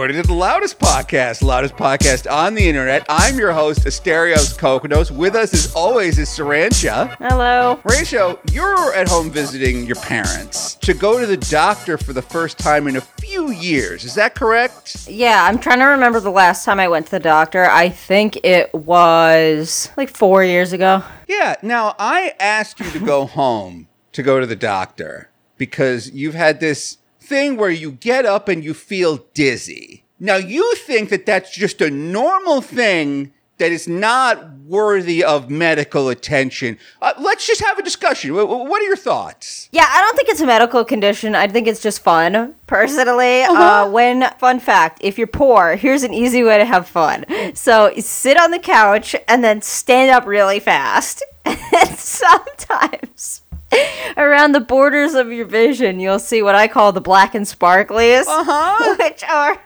Everybody, to the loudest podcast, loudest podcast on the internet. I'm your host, Asterios Kokos. With us, as always, is Sirancha. Hello. Rancho, you're at home visiting your parents to go to the doctor for the first time in a few years. Is that correct? Yeah, I'm trying to remember the last time I went to the doctor. I think it was like four years ago. Yeah. Now, I asked you to go home to go to the doctor because you've had this thing where you get up and you feel dizzy. Now, you think that that's just a normal thing that is not worthy of medical attention. Uh, let's just have a discussion. Wh- wh- What are your thoughts? Yeah, I don't think it's a medical condition. I think it's just fun, personally. Uh-huh. Uh, when, fun fact, if you're poor, here's an easy way to have fun. So sit on the couch and then stand up really fast. and sometimes. Around the borders of your vision, you'll see what I call the black and sparklies, Uh-huh. which are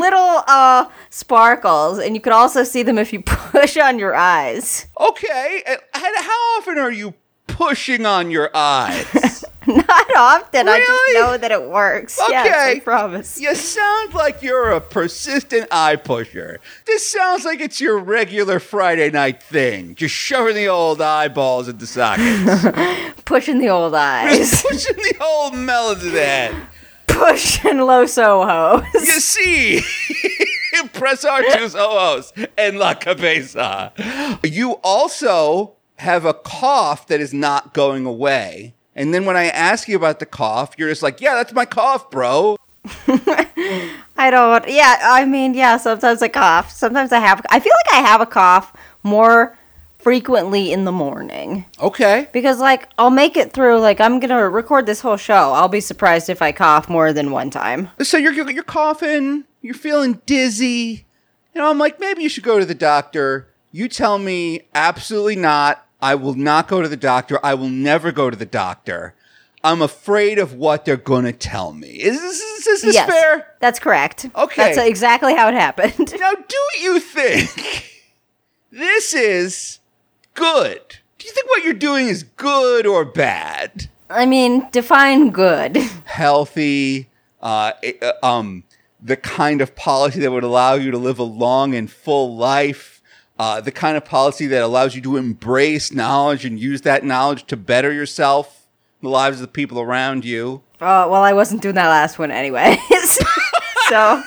little uh sparkles, and you can also see them if you push on your eyes. Okay. how often are you pushing on your eyes? Not often. I just know that it works. Yes, I Okay. promise. You sound like you're a persistent eye pusher. This sounds like it's your regular Friday night thing. Just shoving the old eyeballs into sockets. Pushing the old eyes. Pushing the old melons in the head. Pushing Los Ojos. You see, Press R2's Ojos and La Cabeza. You also have a cough that is not going away. And then when I ask you about the cough, you're just like, yeah, that's my cough, bro. I don't. Yeah, I mean, yeah. Sometimes I cough. Sometimes I have. I feel like I have a cough more frequently in the morning Okay. because, like, I'll make it through. Like, I'm gonna record this whole show. I'll be surprised if I cough more than one time. So you're you're coughing, you're feeling dizzy. You know, I'm like, maybe you should go to the doctor. You tell me, absolutely not. I will not go to the doctor. I will never go to the doctor. I'm afraid of what they're gonna tell me. Is this, is this, is this fair? That's correct. Okay. That's exactly how it happened. Now, do you think this is good? Do you think what you're doing is good or bad? I mean, define good. healthy, uh, uh, um, the kind of policy that would allow you to live a long and full life, uh, the kind of policy that allows you to embrace knowledge and use that knowledge to better yourself, the lives of the people around you. Uh, well, I wasn't doing that last one anyways. so,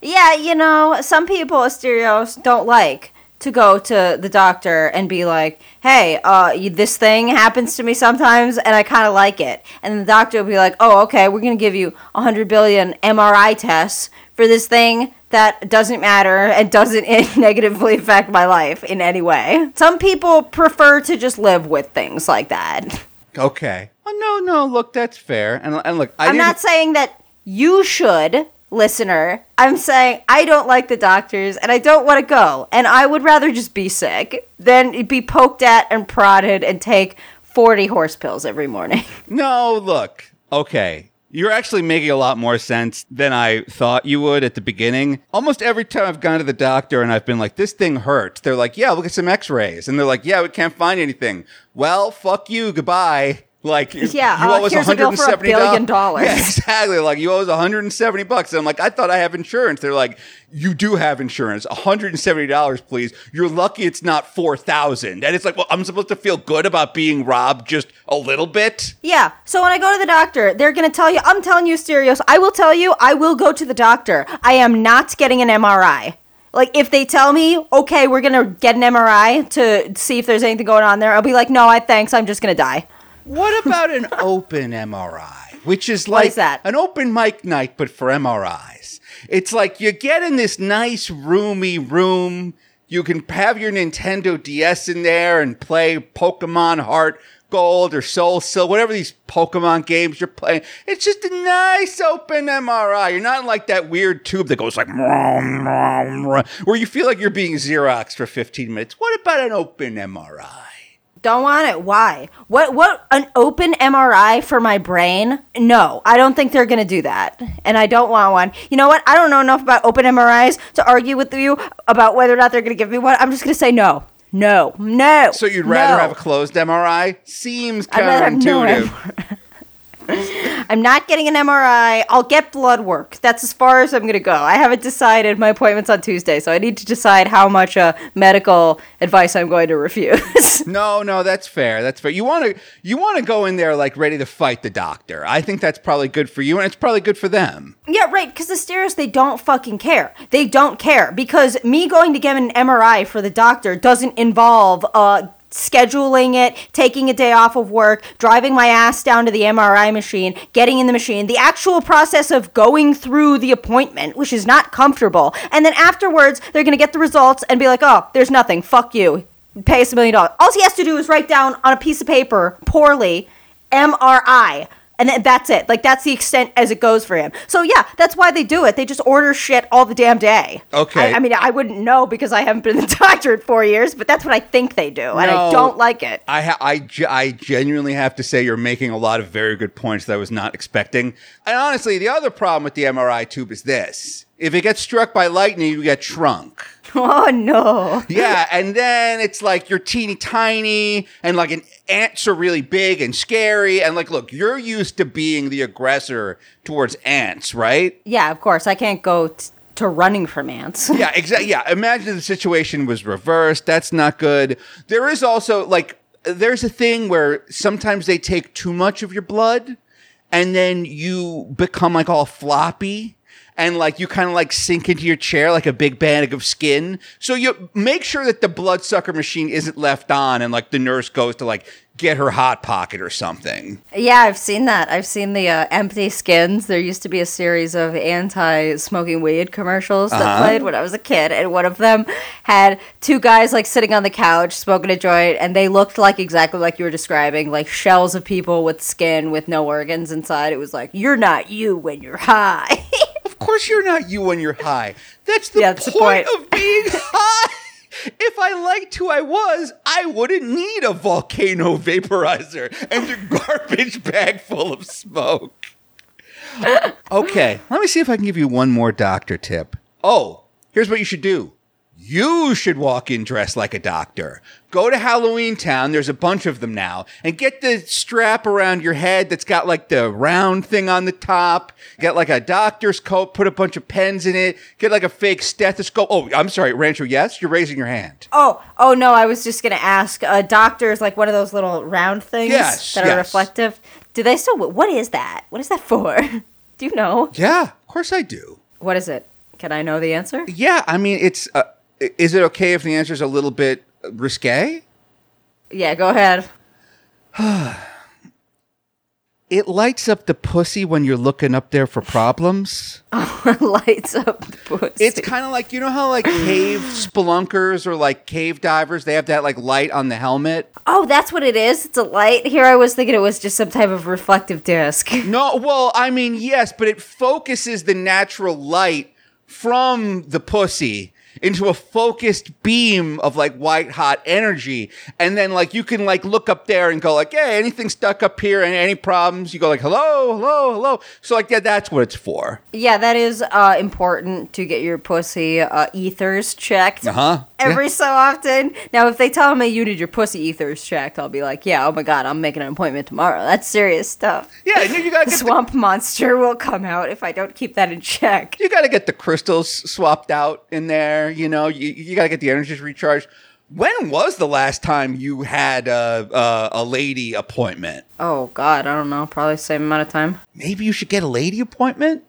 yeah, you know, some people, Asterios, don't like to go to the doctor and be like, hey, uh, this thing happens to me sometimes and I kind of like it. And the doctor will be like, oh, okay, we're going to give you 100 billion MRI tests for this thing that doesn't matter and doesn't negatively affect my life in any way. Some people prefer to just live with things like that. Okay. Oh, no, no, look, that's fair. And, and look, I I'm didn't- not saying that you should, listener. I'm saying I don't like the doctors and I don't want to go. And I would rather just be sick than be poked at and prodded and take 40 horse pills every morning. No, look. Okay. You're actually making a lot more sense than I thought you would at the beginning. Almost every time I've gone to the doctor and I've been like, this thing hurts, they're like, yeah, look at some x rays. And they're like, yeah, we can't find anything. Well, fuck you. Goodbye. Like, Yeah, you uh, owe us here's a bill for a $170. billion dollars. Yeah, exactly. Like, you owe us 170 bucks. And I'm like, I thought I have insurance. They're like, you do have insurance. $170, please. You're lucky it's not 4000 And it's like, well, I'm supposed to feel good about being robbed just a little bit? yeah, so when I go to the doctor, they're going to tell you, I'm telling you, Asterios, I will tell you, I will go to the doctor. I am not getting an MRI. Like, if they tell me, okay, we're going to get an MRI to see if there's anything going on there, I'll be like, no, I thanks, I'm just going to die. What about an open MRI? Which is like is that? an open mic night, but for MRIs. It's like you get in this nice, roomy room. You can have your Nintendo DS in there and play Pokemon Heart Gold or Soul Silver, whatever these Pokemon games you're playing. It's just a nice open MRI. You're not in like that weird tube that goes like where you feel like you're being Xerox for 15 minutes. What about an open MRI? Don't want it. Why? What? What? An open MRI for my brain? No, I don't think they're gonna do that, and I don't want one. You know what? I don't know enough about open MRIs to argue with you about whether or not they're gonna give me one. I'm just gonna say no, no, no. So you'd rather no. have a closed MRI? Seems I'd rather have no counterintuitive. I'm not getting an MRI. I'll get blood work. That's as far as I'm going to go. I haven't decided. My appointment's on Tuesday, so I need to decide how much uh, medical advice I'm going to refuse. No, no, that's fair. That's fair. You want to you want to go in there like ready to fight the doctor. I think that's probably good for you and it's probably good for them. yeah, right, because Asterios, they don't fucking care. They don't care because me going to get an MRI for the doctor doesn't involve uh, scheduling it, taking a day off of work, driving my ass down to the MRI machine, getting in the machine, the actual process of going through the appointment, which is not comfortable. And then afterwards, they're going to get the results and be like, oh, there's nothing. Fuck you. Pay us a million dollars. All he has to do is write down on a piece of paper, poorly, MRI. And that's it. Like, that's the extent as it goes for him. So, yeah, that's why they do it. They just order shit all the damn day. Okay. I, I mean, I wouldn't know because I haven't been the doctor in four years, but that's what I think they do. And I don't like it. I ha- I, ge- I genuinely have to say you're making a lot of very good points that I was not expecting. And honestly, the other problem with the MRI tube is this. If it gets struck by lightning, you get shrunk. Oh, no. Yeah, and then it's like you're teeny tiny, and like an ants are really big and scary. And like, look, you're used to being the aggressor towards ants, right? Yeah, of course. I can't go t- to running from ants. Yeah, exactly. Yeah, imagine the situation was reversed. That's not good. There is also like there's a thing where sometimes they take too much of your blood, and then you become like all floppy. And like you kind of like sink into your chair like a big bag of skin. So you make sure that the bloodsucker machine isn't left on and like the nurse goes to like get her hot pocket or something. Yeah, I've seen that. I've seen the uh, empty skins. There used to be a series of anti-smoking weed commercials that Uh-huh. played when I was a kid, and one of them had two guys like sitting on the couch smoking a joint, and they looked like exactly like you were describing, like shells of people with skin with no organs inside. It was like you're not you when you're high. Of course, you're not you when you're high. That's the, Yeah, that's the point, point. of being high. If I liked who I was, I wouldn't need a volcano vaporizer and a garbage bag full of smoke. Okay, let me see if I can give you one more doctor tip. Oh, here's what you should do. You should walk in dressed like a doctor. Go to Halloween Town, there's a bunch of them now, and get the strap around your head that's got like the round thing on the top. Get like a doctor's coat, put a bunch of pens in it, get like a fake stethoscope. Oh, I'm sorry, Rancho, yes? You're raising your hand. Oh, oh no! I was just gonna ask. A doctor is like one of those little round things Yes, that are yes. reflective. Do they still? What is that? What is that for? Do you know? Yeah, of course I do. What is it? Can I know the answer? Yeah, I mean, it's. Uh, is it okay if the answer is a little bit risque? Yeah, go ahead. It lights up the pussy when you're looking up there for problems. It lights up the pussy. It's kind of like you know how like cave spelunkers or like cave divers they have that like light on the helmet. oh, that's what it is. It's a light. Here, I was thinking it was just some type of reflective disc. No, well, I mean yes, but it focuses the natural light from the pussy into a focused beam of like white hot energy and then like you can like look up there and go like hey anything stuck up here and any problems you go like hello hello hello so like yeah that's what it's for yeah, that is uh, important to get your pussy uh, ethers checked. uh-huh Every so often. Now, if they tell me you need your pussy ethers checked, I'll be like, yeah, oh my god, I'm making an appointment tomorrow. That's serious stuff. yeah you gotta The get the, swamp monster will come out if I don't keep that in check. you got to get the crystals swapped out in there. You know, you, you got to get the energies recharged. When was the last time you had a, a, a lady appointment? Oh god, I don't know. Probably the same amount of time. Maybe you should get a lady appointment.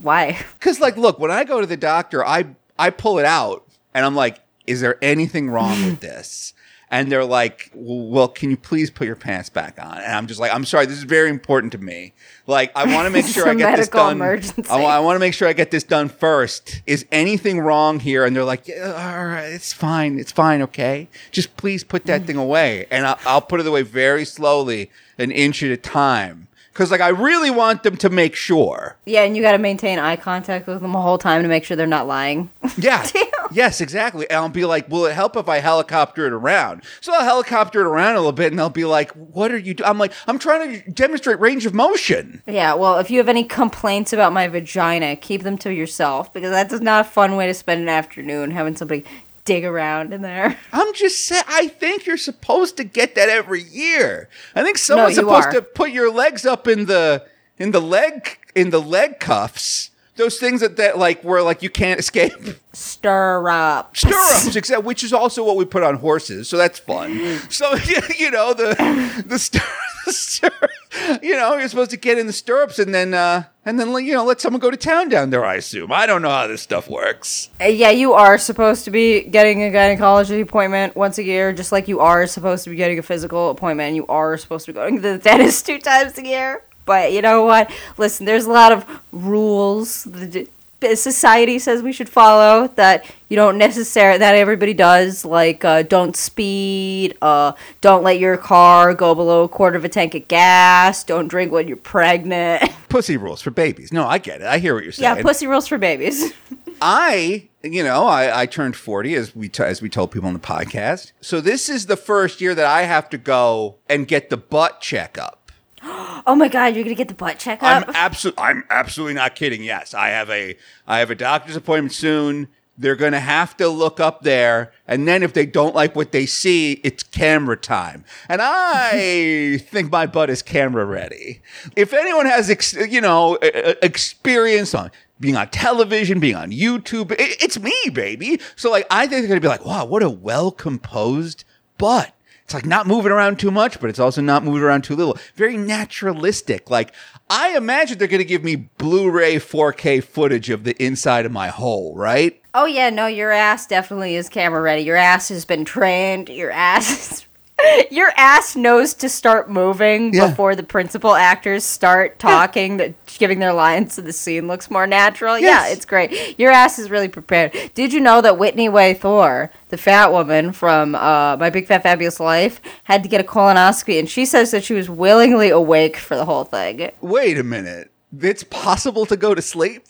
Why? Because, like, look, when I go to the doctor, I I pull it out and I'm like, "Is there anything wrong with this?" And they're like, "Well, can you please put your pants back on?" And I'm just like, "I'm sorry, this is very important to me. Like, I want to make sure I get this done. emergency. I, I want to make sure I get this done first. Is anything wrong here?" And they're like, yeah, "All right, it's fine. It's fine. Okay, just please put that mm. thing away." And I'll, I'll put it away very slowly, an inch at a time. Because, like, I really want them to make sure. Yeah, and you got to maintain eye contact with them the whole time to make sure they're not lying. Yeah. Yes, exactly. And I'll be like, will it help if I helicopter it around? So I'll helicopter it around a little bit and they'll be like, what are you doing? I'm like, I'm trying to demonstrate range of motion. yeah, well, if you have any complaints about my vagina, keep them to yourself because that is not a fun way to spend an afternoon having somebody dig around in there. I'm just saying. I think you're supposed to get that every year. I think someone's you supposed are. to put your legs up in the in the leg in the leg cuffs. Those things that, that like where like you can't escape. Stirrup. Stirrups, except which is also what we put on horses, so that's fun. So you know the the stir, the stir, you know you're supposed to get in the stirrups and then uh and then you know let someone go to town down there. I assume I don't know how this stuff works. Uh, Yeah, you are supposed to be getting a gynecology appointment once a year, just like you are supposed to be getting a physical appointment. and You are supposed to be going to the dentist two times a year. But you know what? Listen, there's a lot of rules the d- society says we should follow that you don't necessarily that everybody does. Like, uh, don't speed. Uh, don't let your car go below a quarter of a tank of gas. Don't drink when you're pregnant. Pussy rules for babies. No, I get it. I hear what you're saying. yeah, pussy rules for babies. I, you know, I, I turned 40 as we t- as we told people on the podcast. So this is the first year that I have to go and get the butt checkup. oh my god, you're gonna get the butt checkup. I'm absolutely I'm absolutely not kidding. Yes, I have a I have a doctor's appointment soon. They're going to have to look up there and then if they don't like what they see, it's camera time. And I think my butt is camera ready. If anyone has ex- you know, experience on being on television, being on YouTube, i- it's me, baby. So like I think they're going to be like, "Wow, what a well-composed butt." It's like not moving around too much, but it's also not moving around too little. Very naturalistic. Like I imagine they're going to give me Blu-ray 4K footage of the inside of my hole, right? Oh yeah, no, your ass definitely is camera ready. Your ass has been trained. Your ass is your ass knows to start moving Yeah. before the principal actors start talking, that giving their lines so the scene looks more natural. Yes. Yeah, it's great. Your ass is really prepared. Did you know that Whitney Way Thore, the fat woman from uh, My Big Fat Fabulous Life, had to get a colonoscopy, and she says that she was willingly awake for the whole thing. Wait a minute. It's possible to go to sleep?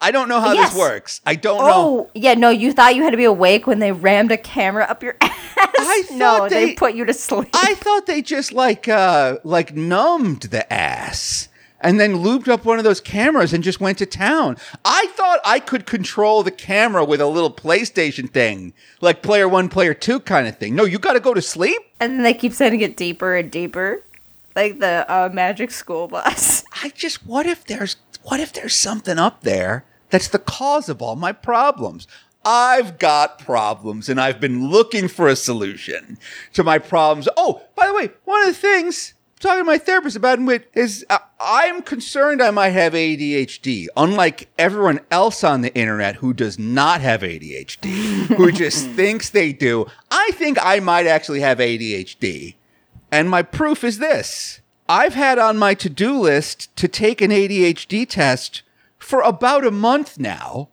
I don't know how Yes. this works. I don't know. Oh, yeah, no, you thought you had to be awake when they rammed a camera up your ass. I no, thought they, they- put you to sleep. I thought they just like uh like numbed the ass and then looped up one of those cameras and just went to town. I thought I could control the camera with a little PlayStation thing, like player 1 player 2 kind of thing. No, you got to go to sleep? and then they keep sending it deeper and deeper, like the uh, Magic School Bus. I just what if there's what if there's something up there that's the cause of all my problems? I've got problems and I've been looking for a solution to my problems. Oh, by the way, one of the things I'm talking to my therapist about is uh, I'm concerned I might have ADHD, unlike everyone else on the internet who does not have ADHD, who just thinks they do. I think I might actually have ADHD. And my proof is this I've had on my to do list to take an ADHD test for about a month now,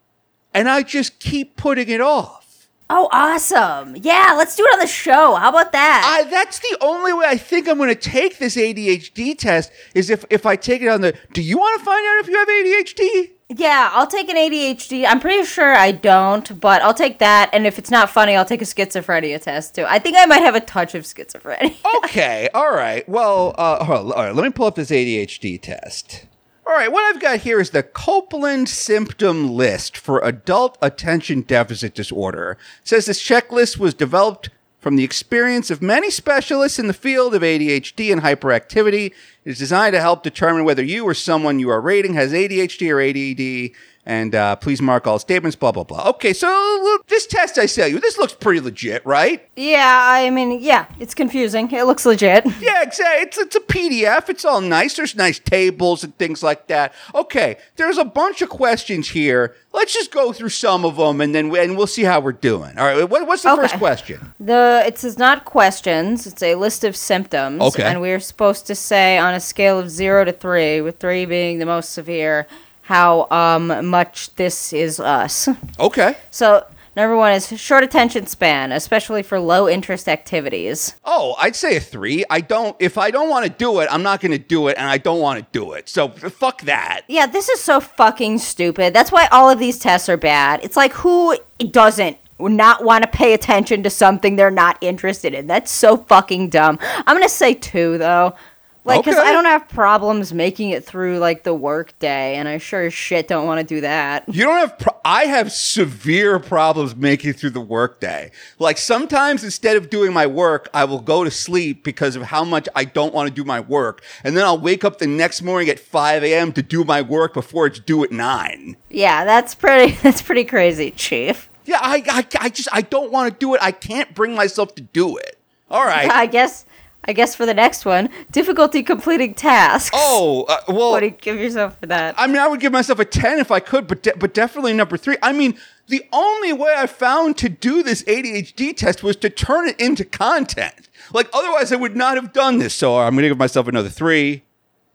and I just keep putting it off. Oh, awesome! Yeah, let's do it on the show. How about that? I, that's the only way I think I'm going to take this ADHD test is if, if I take it on the. Do you want to find out if you have ADHD? Yeah, I'll take an ADHD. I'm pretty sure I don't, but I'll take that. And if it's not funny, I'll take a schizophrenia test too. I think I might have a touch of schizophrenia. Okay, all right. Well, uh, on, all right, let me pull up this ADHD test. All right, what I've got here is the Copeland symptom list for adult attention deficit disorder. It says this checklist was developed from the experience of many specialists in the field of ADHD and hyperactivity. It is designed to help determine whether you or someone you are rating has ADHD or ADD. And uh, please mark all statements, blah, blah, blah. Okay, so this test I sell you, this looks pretty legit, right? yeah, I mean, yeah, it's confusing. It looks legit. Yeah, exactly. It's, it's a PDF. It's all nice. There's nice tables and things like that. Okay, there's a bunch of questions here. Let's just go through some of them and then we, and we'll see how we're doing. All right, what, what's the Okay. first question? The it says not questions. It's a list of symptoms. Okay. And we're supposed to say on a scale of zero to three, with three being the most severe, how um much this is us. Okay. So number one is short attention span, especially for low interest activities. Oh, I'd say a three. I don't. If I don't want to do it, I'm not going to do it, and I don't want to do it. So fuck that. Yeah, this is so fucking stupid. That's why all of these tests are bad. It's like who doesn't not want to pay attention to something they're not interested in? That's so fucking dumb. I'm gonna say two though. Like, because Okay. I don't have problems making it through like the work day, and I sure as shit don't want to do that. You don't have. Pro- I have severe problems making it through the work day. Like sometimes instead of doing my work, I will go to sleep because of how much I don't want to do my work, and then I'll wake up the next morning at five a.m. to do my work before it's due at nine. Yeah, that's pretty. That's pretty crazy, Chief. Yeah, I, I, I just I don't want to do it. I can't bring myself to do it. All right. I guess. I guess for the next one, difficulty completing tasks. Oh uh, well. what do you give yourself for that? I mean, I would give myself a 10 if I could, but de- but definitely number three. I mean, the only way I found to do this ADHD test was to turn it into content. Like, otherwise, I would not have done this. So I'm going to give myself another three.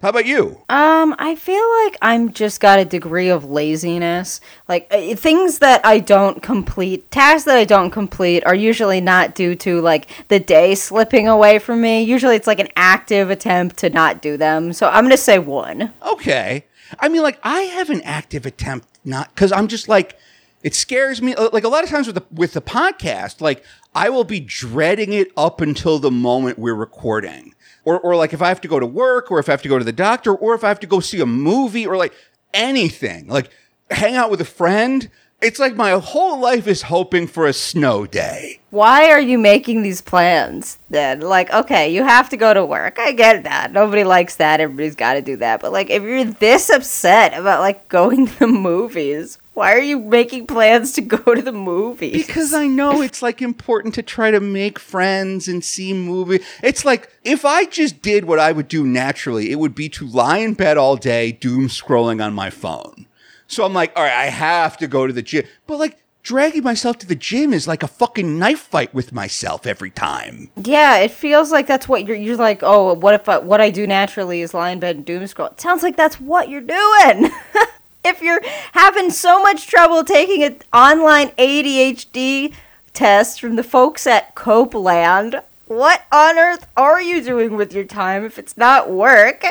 How about you? Um, I feel like I'm just got a degree of laziness. Like uh, things that I don't complete, tasks that I don't complete are usually not due to like the day slipping away from me. Usually it's like an active attempt to not do them. So I'm going to say 1. Okay. I mean, like, I have an active attempt, not because I'm just like, it scares me. uh, Like, a lot of times with the, with the podcast, like, I will be dreading it up until the moment we're recording. Or, or like if I have to go to work, or if I have to go to the doctor, or if I have to go see a movie, or like anything, like hang out with a friend. It's like my whole life is hoping for a snow day. Why are you making these plans then? Like, okay, you have to go to work. I get that. Nobody likes that. Everybody's got to do that. But like if you're this upset about like going to the movies, why are you making plans to go to the movies? Because I know it's like important to try to make friends and see movie. It's like if I just did what I would do naturally, it would be to lie in bed all day, doom scrolling on my phone. So I'm like, all right, I have to go to the gym. But like dragging myself to the gym is like a fucking knife fight with myself every time. Yeah, it feels like that's what you're. You're like, oh, what if I, what I do naturally is lie in bed and doom scroll? It sounds like that's what you're doing. if you're having so much trouble taking an online ADHD test from the folks at Copeland, what on earth are you doing with your time if it's not work?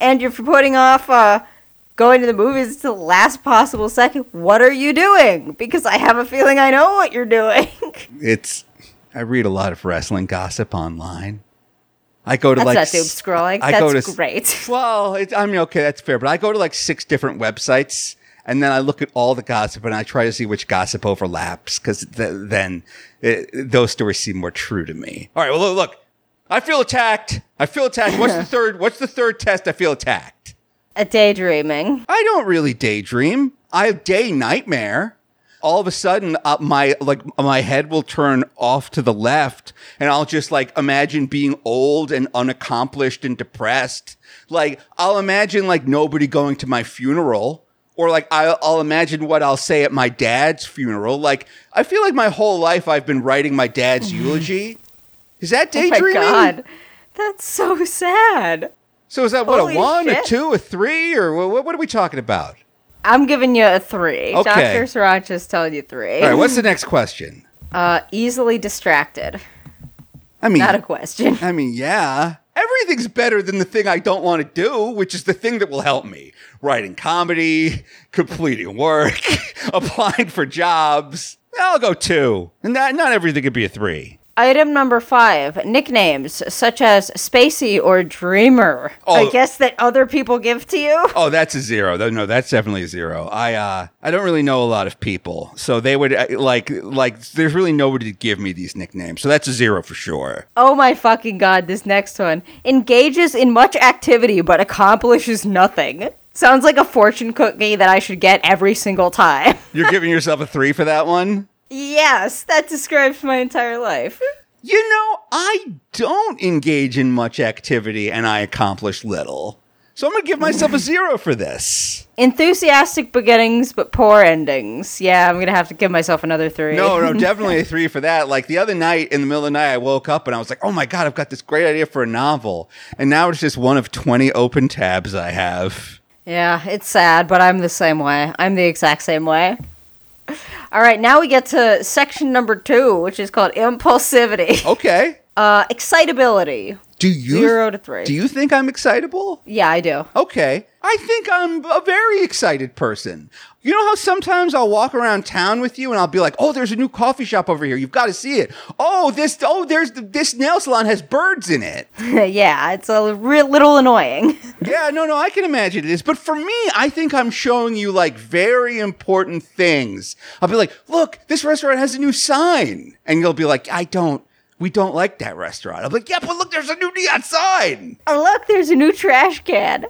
And you're putting off uh, going to the movies to the last possible second. What are you doing? Because I have a feeling I know what you're doing. It's I read a lot of wrestling gossip online. I go to That's like not doom scrolling. I That's go to great. Well, it, I mean, okay, that's fair, but I go to like six different websites and then I look at all the gossip and I try to see which gossip overlaps because th- then it, those stories seem more true to me. All right, well, look, look, I feel attacked. I feel attacked. What's the third? What's the third test? I feel attacked. A daydreaming. I don't really daydream. I have day nightmare. All of a sudden, uh, my like my head will turn off to the left, and I'll just like imagine being old and unaccomplished and depressed. Like I'll imagine like nobody going to my funeral, or like I'll, I'll imagine what I'll say at my dad's funeral. Like I feel like my whole life I've been writing my dad's eulogy. Is that Oh my daydreaming? god. That's so sad. So is that what Holy a one, a two, a three, or what, what are we talking about? I'm giving you a three. Okay. Dr. Sriracha's telling you three. All right, what's the next question? uh, easily distracted. I mean, Not a question. I mean, yeah. Everything's better than the thing I don't want to do, which is the thing that will help me. Writing comedy, completing work, applying for jobs. I'll go two. And not, not everything could be a three. Item number five nicknames such as Spacey or Dreamer. Oh. I guess that other people give to you. Oh, that's a zero. No, that's definitely a zero. I uh I don't really know a lot of people. So they would uh, like like there's really nobody to give me these nicknames. So that's a zero for sure. Oh my fucking god, this next one. Engages in much activity but accomplishes nothing. Sounds like a fortune cookie that I should get every single time. You're giving yourself a 3 for that one? Yes, that describes my entire life. You know, I don't engage in much activity and I accomplish little. So I'm going to give myself a zero for this. Enthusiastic beginnings but poor endings. Yeah, I'm gonna have to give myself another three. No, no, definitely a three for that. Like the other night, in the middle of the night, I woke up and I was like, oh my God, I've got this great idea for a novel. And now it's just one of 20 open tabs I have. Yeah, it's sad, but I'm the same way. I'm the exact same way. All right, now we get to section number two, which is called impulsivity. Okay. Uh, excitability. Do you Zero to three. Do you think I'm excitable? yeah, I do. Okay. I think I'm a very excited person. You know how sometimes I'll walk around town with you and I'll be like, "Oh, there's a new coffee shop over here. You've got to see it." Oh, this oh, there's this nail salon has birds in it. yeah, it's a real little annoying. yeah, no, no, I can imagine it is. But for me, I think I'm showing you like very important things. I'll be like, "Look, this restaurant has a new sign." And you'll be like, "I don't we don't like that restaurant." I'm like, "Yeah, but look, there's a new neon sign." oh, look, there's a new trash can.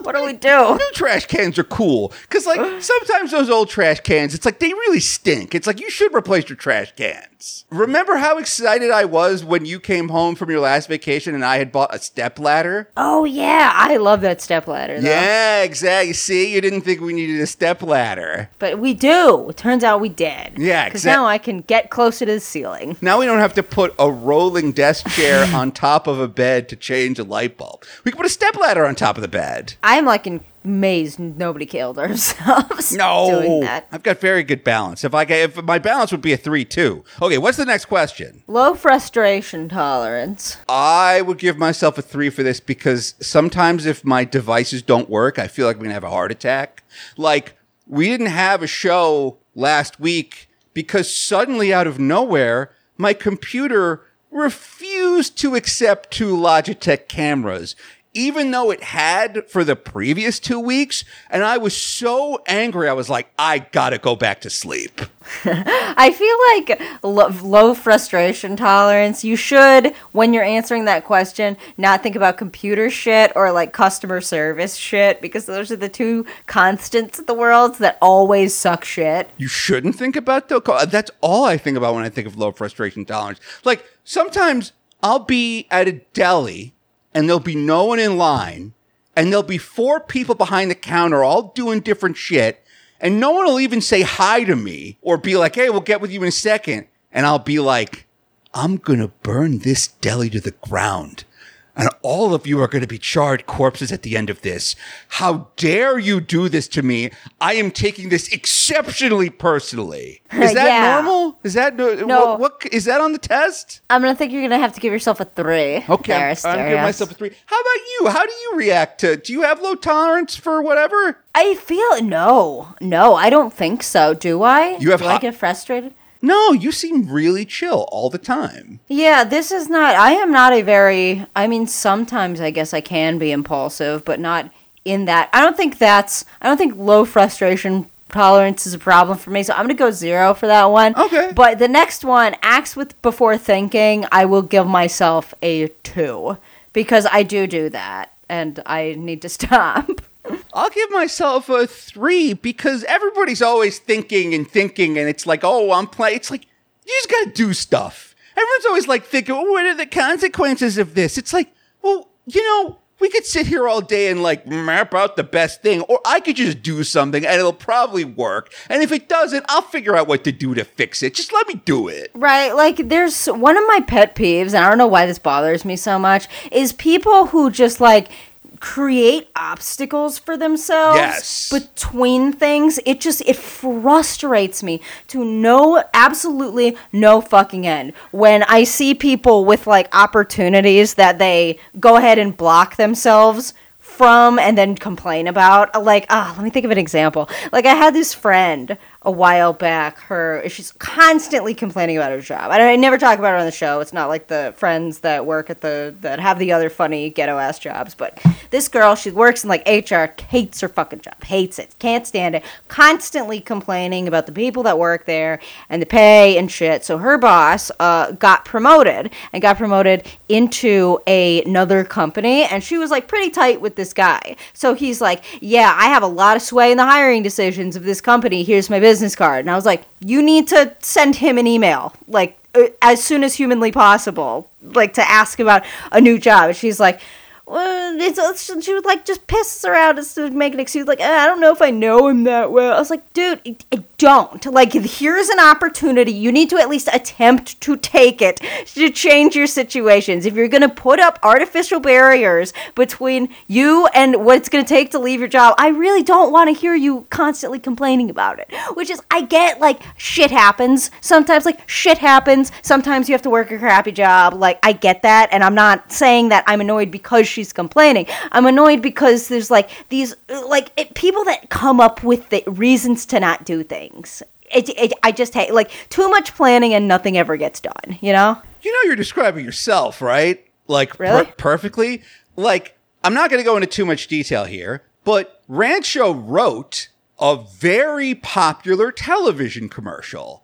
What do we do? New trash cans are cool because, like, sometimes those old trash cans, it's like they really stink. It's like you should replace your trash cans. Remember how excited I was when you came home from your last vacation and I had bought a step ladder? Oh yeah, I love that step ladder. Though. Yeah, exactly. See, you didn't think we needed a step ladder. but we do. It turns out we did. Yeah, because now I can get closer to the ceiling. Now we don't have to put a rolling desk chair on top of a bed to change a light bulb. We can put a step ladder on top of the bed. I'm like in amazed nobody killed ourselves No, doing that. I've got very good balance. If I if my balance would be a three two. Okay, what's the next question? Low frustration tolerance. I would give myself a three for this because sometimes if my devices don't work, I feel like I'm gonna have a heart attack. Like we didn't have a show last week because suddenly out of nowhere, my computer refused to accept two Logitech cameras. Even though it had for the previous two weeks, and I was so angry, I was like, I gotta go back to sleep. I feel like lo- low frustration tolerance. You should, when you're answering that question, not think about computer shit or like customer service shit because those are the two constants of the world that always suck shit. You shouldn't think about the. That's all I think about when I think of low frustration tolerance. Like sometimes I'll be at a deli and there'll be no one in line, and there'll be four people behind the counter all doing different shit, and no one will even say hi to me or be like, "Hey, we'll get with you in a second. and I'll be like, "I'm gonna burn this deli to the ground." And all of you are going to be charred corpses at the end of this. How dare you do this to me? I am taking this exceptionally personally. Is uh, that Yeah. normal? Is that no? What, what is that on the test? I'm gonna think you're gonna have to give yourself a three. Okay, there, I'm, I'm giving Asterios. myself a three. How about you? How do you react to? Do you have low tolerance for whatever? I feel no, no, I don't think so. Do I? You have do I hot- get frustrated? No, you seem really chill all the time. Yeah, this is not. I am not a very. I mean, sometimes I guess I can be impulsive, but not in that. I don't think that's. I don't think low frustration tolerance is a problem for me. So I'm gonna go zero for that one. Okay. But the next one, acts with before thinking, I will give myself a two because I do do that, and I need to stop. I'll give myself a three because everybody's always thinking and thinking, and it's like, oh, I'm playing. It's like you just gotta do stuff. Everyone's always like thinking, oh, what are the consequences of this? It's like, well, you know, we could sit here all day and like map out the best thing, or I could just do something and it'll probably work. And if it doesn't, I'll figure out what to do to fix it. Just let me do it. Right, like there's one of my pet peeves, and I don't know why this bothers me so much, is people who just like create obstacles for themselves Yes. between things. It just it frustrates me to no absolutely no fucking end when I see people with like opportunities that they go ahead and block themselves from and then complain about like ah let me think of an example like i had this friend a while back her she's constantly complaining about her job. I, I never talk about her on the show. It's not like the friends that work at the that have the other funny ghetto ass jobs but this girl she works in like hr hates her fucking job hates it can't stand it constantly complaining about the people that work there and the pay and shit. So her boss uh, got promoted and got promoted into a, another company and she was like pretty tight with this guy. So he's like yeah i have a lot of sway in the hiring decisions of this company. Here's my business card. And i was like you need to send him an email like uh, as soon as humanly possible like to ask about a new job. And she's like well, it's, she would like just piss around to make an excuse like "Uh, I don't know if I know him that well. I was like, dude, I- don't. Like, here's an opportunity. You need to at least attempt to take it to change your situations. If you're gonna put up artificial barriers between you and what it's gonna take to leave your job, I really don't want to hear you constantly complaining about it. Which is, I get like shit happens sometimes. Like shit happens. Sometimes you have to work a crappy job. Like I get that, and I'm not saying that I'm annoyed because she's complaining. I'm annoyed because there's like these like it, people that come up with the reasons to not do things. It, it, I just hate like too much planning and nothing ever gets done. You know? You know, you're describing yourself, right? Like per- Really? perfectly. Like, I'm not going to go into too much detail here, but Rancho wrote a very popular television commercial.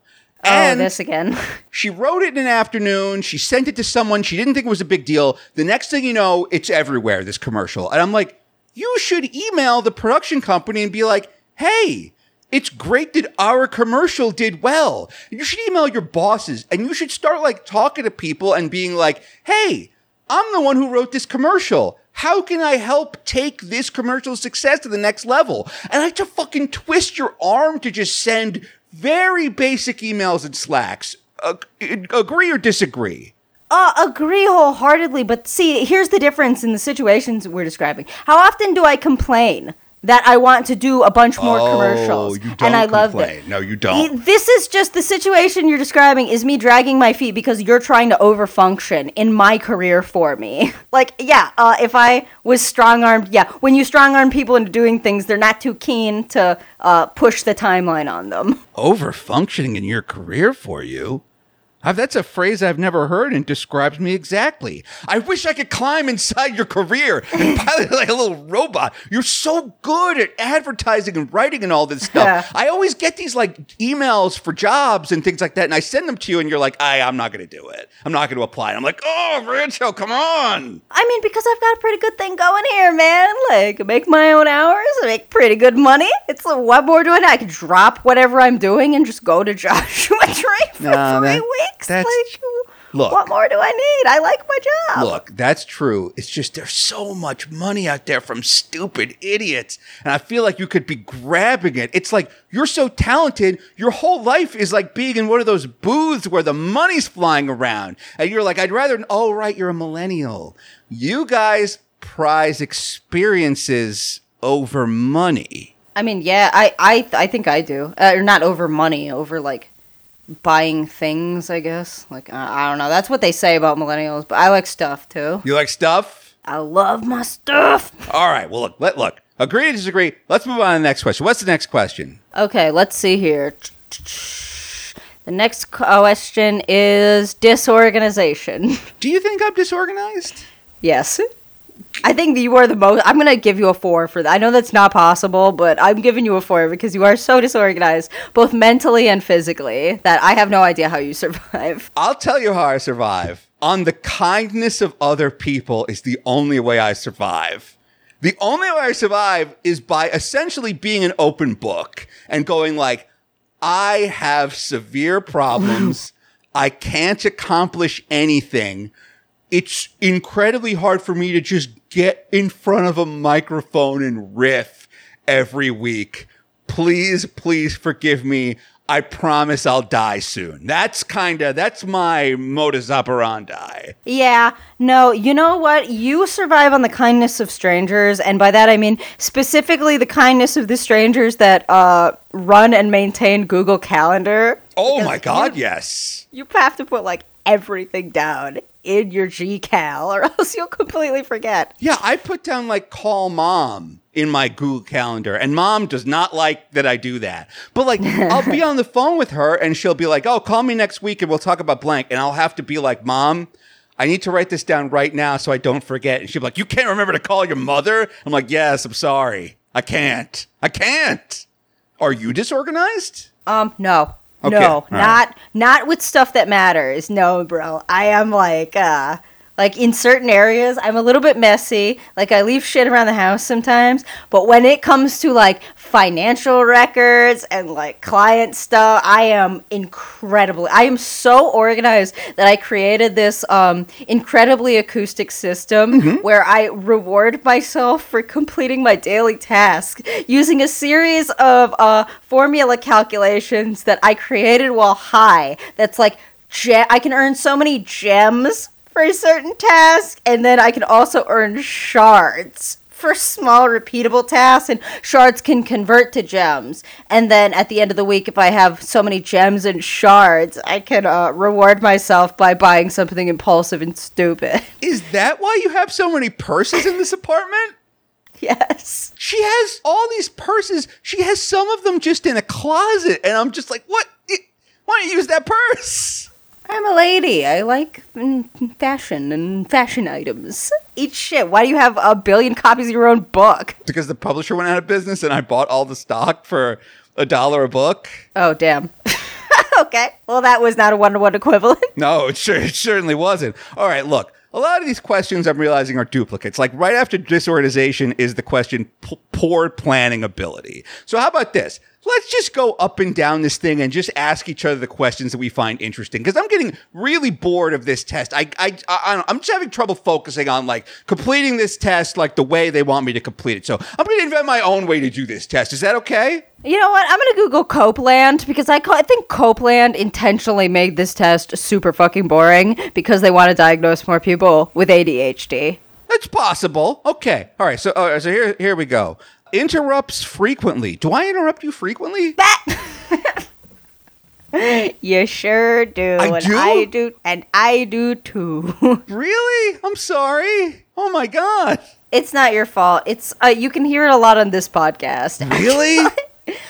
Oh, this again. she wrote it in an afternoon. She sent it to someone. She didn't think it was a big deal. The next thing you know, it's everywhere, this commercial. And I'm like, you should email the production company and be like, hey, it's great that our commercial did well. You should email your bosses and you should start like talking to people and being like, hey, I'm the one who wrote this commercial. How can I help take this commercial's success to the next level? And I have to fucking twist your arm to just send very basic emails and slacks. Ag- agree or disagree? Uh, agree wholeheartedly, but see, here's the difference in the situations we're describing. How often do I complain that I want to do a bunch more commercials? Oh, you don't and I love it. No, you don't. This is just the situation you're describing is me dragging my feet because you're trying to overfunction in my career for me. Like, yeah, uh, if I was strong armed, yeah, when you strong arm people into doing things, they're not too keen to uh, push the timeline on them. Over functioning in your career for you? Uh, That's a phrase I've never heard and describes me exactly. I wish I could climb inside your career and pilot like a little robot. You're so good at advertising and writing and all this stuff. I always get these like emails for jobs and things like that, and I send them to you, and you're like, I, I'm not going to do it. I'm not going to apply. And I'm like, oh, Rancho, come on. I mean, because I've got a pretty good thing going here, man. Like, I make my own hours, I make pretty good money. It's like, what more do I need? I can drop whatever I'm doing and just go to Joshua Tree for Nah, three that- weeks. That's- like, Look. what more do I need? I like my job. Look, that's true. It's just there's so much money out there from stupid idiots. And I feel like you could be grabbing it. It's like you're so talented, your whole life is like being in one of those booths where the money's flying around. And you're like, I'd rather, oh, right, you're a millennial. You guys prize experiences over money. I mean, yeah, I, I, I think I do. Uh, or not over money, over like buying things. I guess. Like, I, I don't know. That's what they say about millennials. But I like stuff too. You like stuff? I love my stuff. All right. Well, look, let, look. Agree to disagree? Let's move on to the next question. What's the next question? Okay, let's see here. The next question is disorganization. Do you think I'm disorganized? yes. I think you are the most. I'm going to give you a four for that. I know that's not possible, but I'm giving you a four because you are so disorganized, both mentally and physically, that I have no idea how you survive. I'll tell you how I survive. On the kindness of other people is the only way I survive. The only way I survive is by essentially being an open book and going like, I have severe problems. I can't accomplish anything. It's incredibly hard for me to just get in front of a microphone and riff every week. Please, please forgive me. I promise I'll die soon. That's kind of that's my modus operandi. Yeah, no, you know what? You survive on the kindness of strangers, and by that I mean specifically the kindness of the strangers that uh, run and maintain Google Calendar. Oh my god, you- yes. You have to put like everything down in your GCal, or else you'll completely forget. Yeah, I put down like call mom in my Google Calendar, and mom does not like that I do that. But like, I'll be on the phone with her, and she'll be like, "Oh, call me next week, and we'll talk about blank." And I'll have to be like, "Mom." I need to write this down right now so I don't forget. And she'll be like, You can't remember to call your mother? I'm like, Yes, I'm sorry. I can't. I can't. Are you disorganized? Um, no. Okay, No, all right. not not with stuff that matters. No, bro. I am like uh Like in certain areas, I'm a little bit messy. Like I leave shit around the house sometimes. But when it comes to like financial records and like client stuff, I am incredibly. I am so organized that I created this um, incredibly acoustic system where I reward myself for completing my daily task using a series of uh, formula calculations that I created while high. That's like ge- I can earn so many gems for a certain task, and then I can also earn shards for small repeatable tasks and shards can convert to gems and then at the end of the week if i have so many gems and shards i can uh, reward myself by buying something impulsive and stupid Is that why you have so many purses in this apartment? yes She has all these purses. She has some of them just in a closet, and I'm just like, what? Why don't you use that purse? I'm a lady i like mm, fashion and fashion items eat shit why do you have a billion copies of your own book Because the publisher went out of business, and I bought all the stock for a dollar a book. oh damn okay well that was not a one-to-one equivalent No, it, sure, it certainly wasn't. All right, look. A lot of these questions I'm realizing are duplicates. Like right after disorganization is the question p- poor planning ability. So how about this? Let's just go up and down this thing and just ask each other the questions that we find interesting. Because I'm getting really bored of this test. I, I, I, I'm just having trouble focusing on like completing this test like the way they want me to complete it. So I'm going to invent my own way to do this test. Is that okay? You know what? I'm gonna Google Copeland because I, I think Copeland intentionally made this test super fucking boring because they want to diagnose more people with ADHD. That's possible. Okay. All right. So, all right, so here, here we go. Interrupts frequently. Do I interrupt you frequently? You sure do. I and do? I do, and I do too. Really? I'm sorry. Oh my god. it's not your fault. It's uh, you can hear it a lot on this podcast. Really?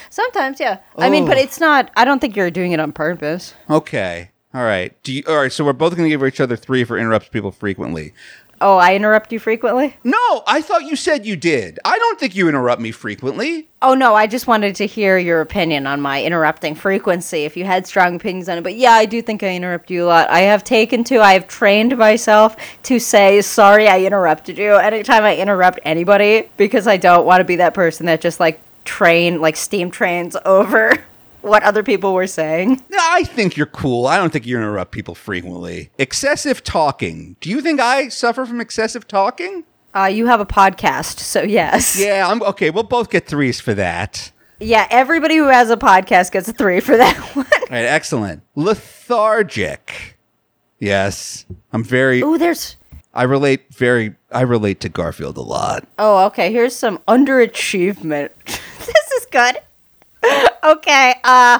Sometimes, yeah. I mean, but Oh. it's not. I don't think you're doing it on purpose. okay. All right. Do you, all right. So we're both going to give each other three for interrupts people frequently. Oh, I interrupt you frequently. No, I thought you said you did. I don't think you interrupt me frequently. Oh no, I just wanted to hear your opinion on my interrupting frequency. If you had strong opinions on it, but yeah, I do think I interrupt you a lot. I have taken to, I have trained myself to say sorry, I interrupted you anytime I interrupt anybody because I don't want to be that person that just like train, like steam trains over what other people were saying. No, I think you're cool. I don't think you interrupt people frequently. Excessive talking. Do you think I suffer from excessive talking? Uh, you have a podcast, so yes. Yeah, I'm okay. We'll both get threes for that. Yeah, everybody who has a podcast gets a three for that one. All right, excellent. Lethargic. Yes, I'm very. Oh, there's. I relate very. I relate to Garfield a lot. Oh, okay. Here's some underachievement. this is good. okay. Uh,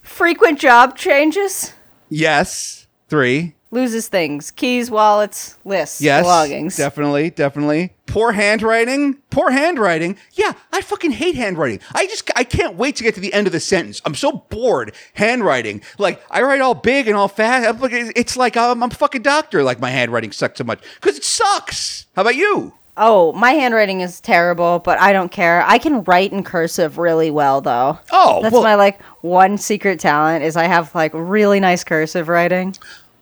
frequent job changes. Yes, three. Loses things: keys, wallets, lists, Yes, belongings. definitely, definitely. Poor handwriting. Poor handwriting. Yeah, I fucking hate handwriting. I just I can't wait to get to the end of the sentence. I'm so bored handwriting. Like I write all big and all fast. It's like I'm, I'm a fucking doctor. Like my handwriting sucks so much because it sucks. How about you? Oh, my handwriting is terrible, but I don't care. I can write in cursive really well, though. Oh, That's well- my like one secret talent is I have like really nice cursive writing.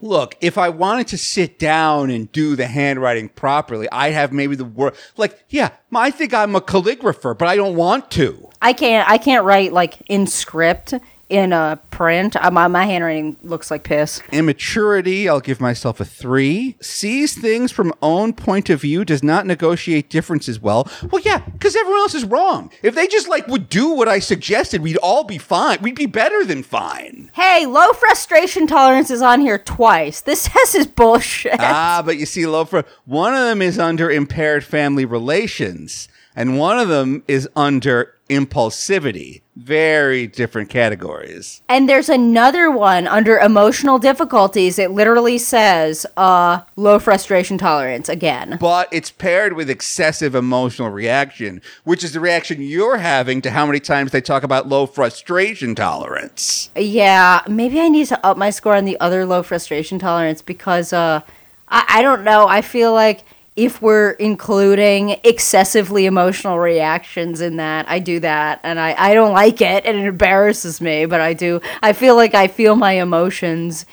Look, if I wanted to sit down and do the handwriting properly, I'd have maybe the word. Like, yeah, I think I'm a calligrapher, but I don't want to. I can't. I can't write like in script in a print. Uh, my my handwriting looks like piss. Immaturity, I'll give myself a three. Sees things from own point of view, does not negotiate differences well. Well, yeah, because everyone else is wrong. If they just like would do what I suggested, we'd all be fine. We'd be better than fine. Hey, low frustration tolerance is on here twice. This test is bullshit. ah, but you see, Lofa, one of them is under impaired family relations, and one of them is under impulsivity. Very different categories. and there's another one under emotional difficulties. It literally says uh low frustration tolerance again. But it's paired with excessive emotional reaction, which is the reaction you're having to how many times they talk about low frustration tolerance. Yeah, maybe I need to up my score on the other low frustration tolerance because uh I, I don't know. I feel like if we're including excessively emotional reactions in that, I do that and I, I don't like it and it embarrasses me, but I do I feel like I feel my emotions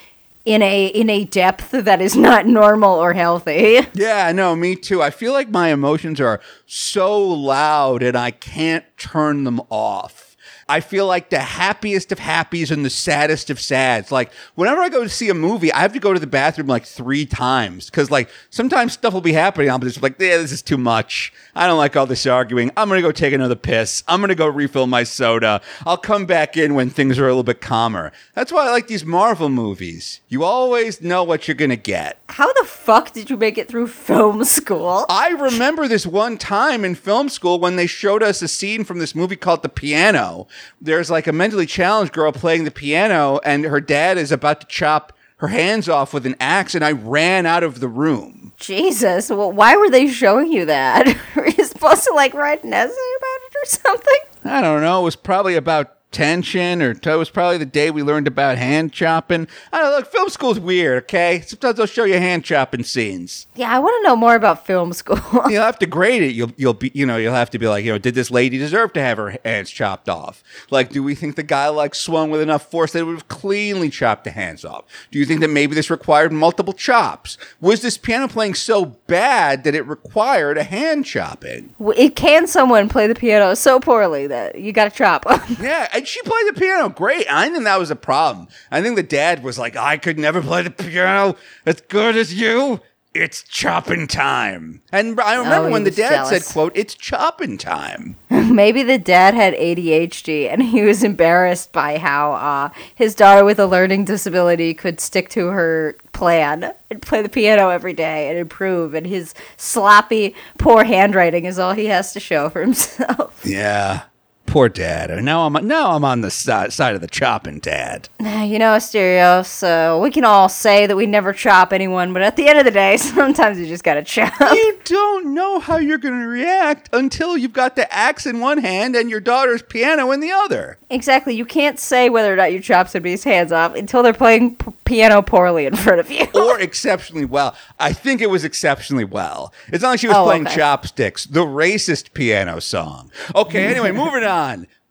in a in a depth that is not normal or healthy. Yeah, no, me too. I feel like my emotions are so loud and I can't turn them off. I feel like the happiest of happies and the saddest of sads. Like whenever I go to see a movie, I have to go to the bathroom like three times because like sometimes stuff will be happening. I'm just like, yeah, this is too much. I don't like all this arguing. I'm gonna go take another piss. I'm gonna go refill my soda. I'll come back in when things are a little bit calmer. That's why I like these Marvel movies. You always know what you're gonna get. How the fuck did you make it through film school? I remember this one time in film school when they showed us a scene from this movie called The Piano. There's like a mentally challenged girl playing the piano, and her dad is about to chop her hands off with an axe, and I ran out of the room. Jesus, well, why were they showing you that? were you supposed to like write an essay about it or something? I don't know. It was probably about tension, or it was probably the day we learned about hand chopping. I don't know. Look, film school's weird, okay? Sometimes they'll show you hand chopping scenes. Yeah, I want to know more about film school. You'll have to grade it. You'll you'll be you know you'll have to be like you know did this lady deserve to have her hands chopped off? Like do we think the guy like swung with enough force that it would have cleanly chopped the hands off? Do you think that maybe this required multiple chops? Was this piano playing so bad that it required a hand chopping? It can someone play the piano so poorly that you got to chop. Yeah, and she played the piano great. I think that was a problem. I think the dad was like, I could never play the piano as good as you. It's chopping time. And I remember Oh, when he the was dad jealous. said, quote, it's chopping time. Maybe the dad had ADHD and he was embarrassed by how uh, his daughter with a learning disability could stick to her plan and play the piano every day and improve. And his sloppy, poor handwriting is all he has to show for himself. Yeah. Poor dad. And now I'm now I'm on the si- side of the chopping dad. you know, Stereo, so we can all say that we never chop anyone, but at the end of the day, sometimes you just gotta chop. You don't know how you're going to react until you've got the axe in one hand and your daughter's piano in the other. Exactly. You can't say whether or not you chop somebody's hands off until they're playing p- piano poorly in front of you. or exceptionally well. I think it was exceptionally well. It's not like she was Oh, playing okay. chopsticks, the racist piano song. Okay, anyway, moving on.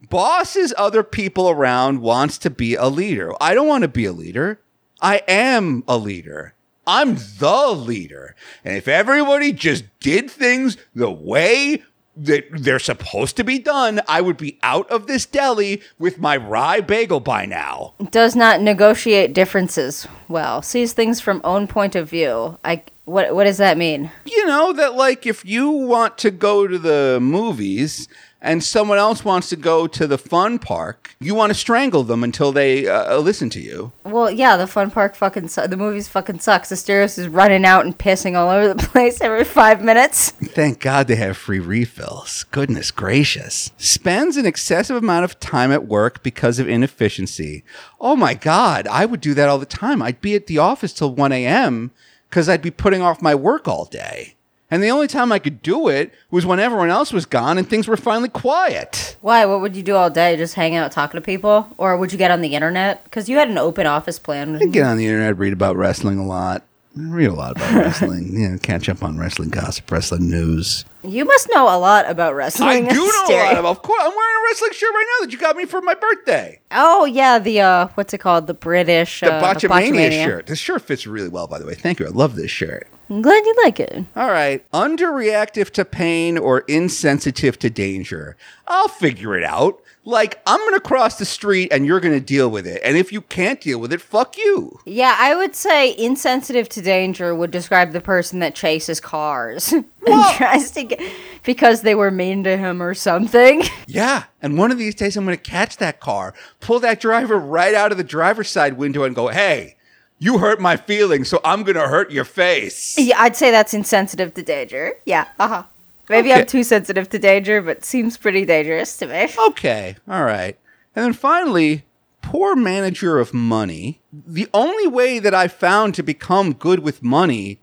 Bosses other people around wants to be a leader. I don't want to be a leader. I am a leader. I'm the leader. And if everybody just did things the way that they're supposed to be done, I would be out of this deli with my rye bagel by now. Does not negotiate differences well. Sees things from own point of view. I what what does that mean? you know that like if you want to go to the movies and someone else wants to go to the fun park, you want to strangle them until they uh, listen to you. Well, yeah, the fun park fucking su- the movies fucking sucks. Asterios is running out and pissing all over the place every five minutes. Thank God they have free refills. Goodness gracious. Spends an excessive amount of time at work because of inefficiency. Oh my God, I would do that all the time. I'd be at the office till 1 a.m. because I'd be putting off my work all day. And the only time I could do it was when everyone else was gone and things were finally quiet. Why? What would you do all day? Just hang out, talking to people, or would you get on the internet? Because you had an open office plan. I get on the internet, read about wrestling a lot. I read a lot about wrestling. You know, catch up on wrestling gossip, wrestling news. You must know a lot about wrestling. I do know a lot about. Of course, I'm wearing a wrestling shirt right now that you got me for my birthday. Oh yeah, the uh, what's it called? The British The uh, Botchamania shirt. This shirt fits really well, by the way. Thank you. I love this shirt. I'm glad you like it. All right. Underreactive to pain or insensitive to danger. I'll figure it out. Like, I'm going to cross the street and you're going to deal with it. And if you can't deal with it, fuck you. Yeah, I would say insensitive to danger would describe the person that chases cars and tries to get because they were mean to him or something. Yeah. And one of these days, I'm going to catch that car, pull that driver right out of the driver's side window and go, hey, you hurt my feelings, so I'm going to hurt your face. yeah, I'd say that's insensitive to danger. Yeah, uh huh. Maybe Okay. I'm too sensitive to danger, but seems pretty dangerous to me. Okay. All right. And then finally, poor manager of money. The only way that I found to become good with money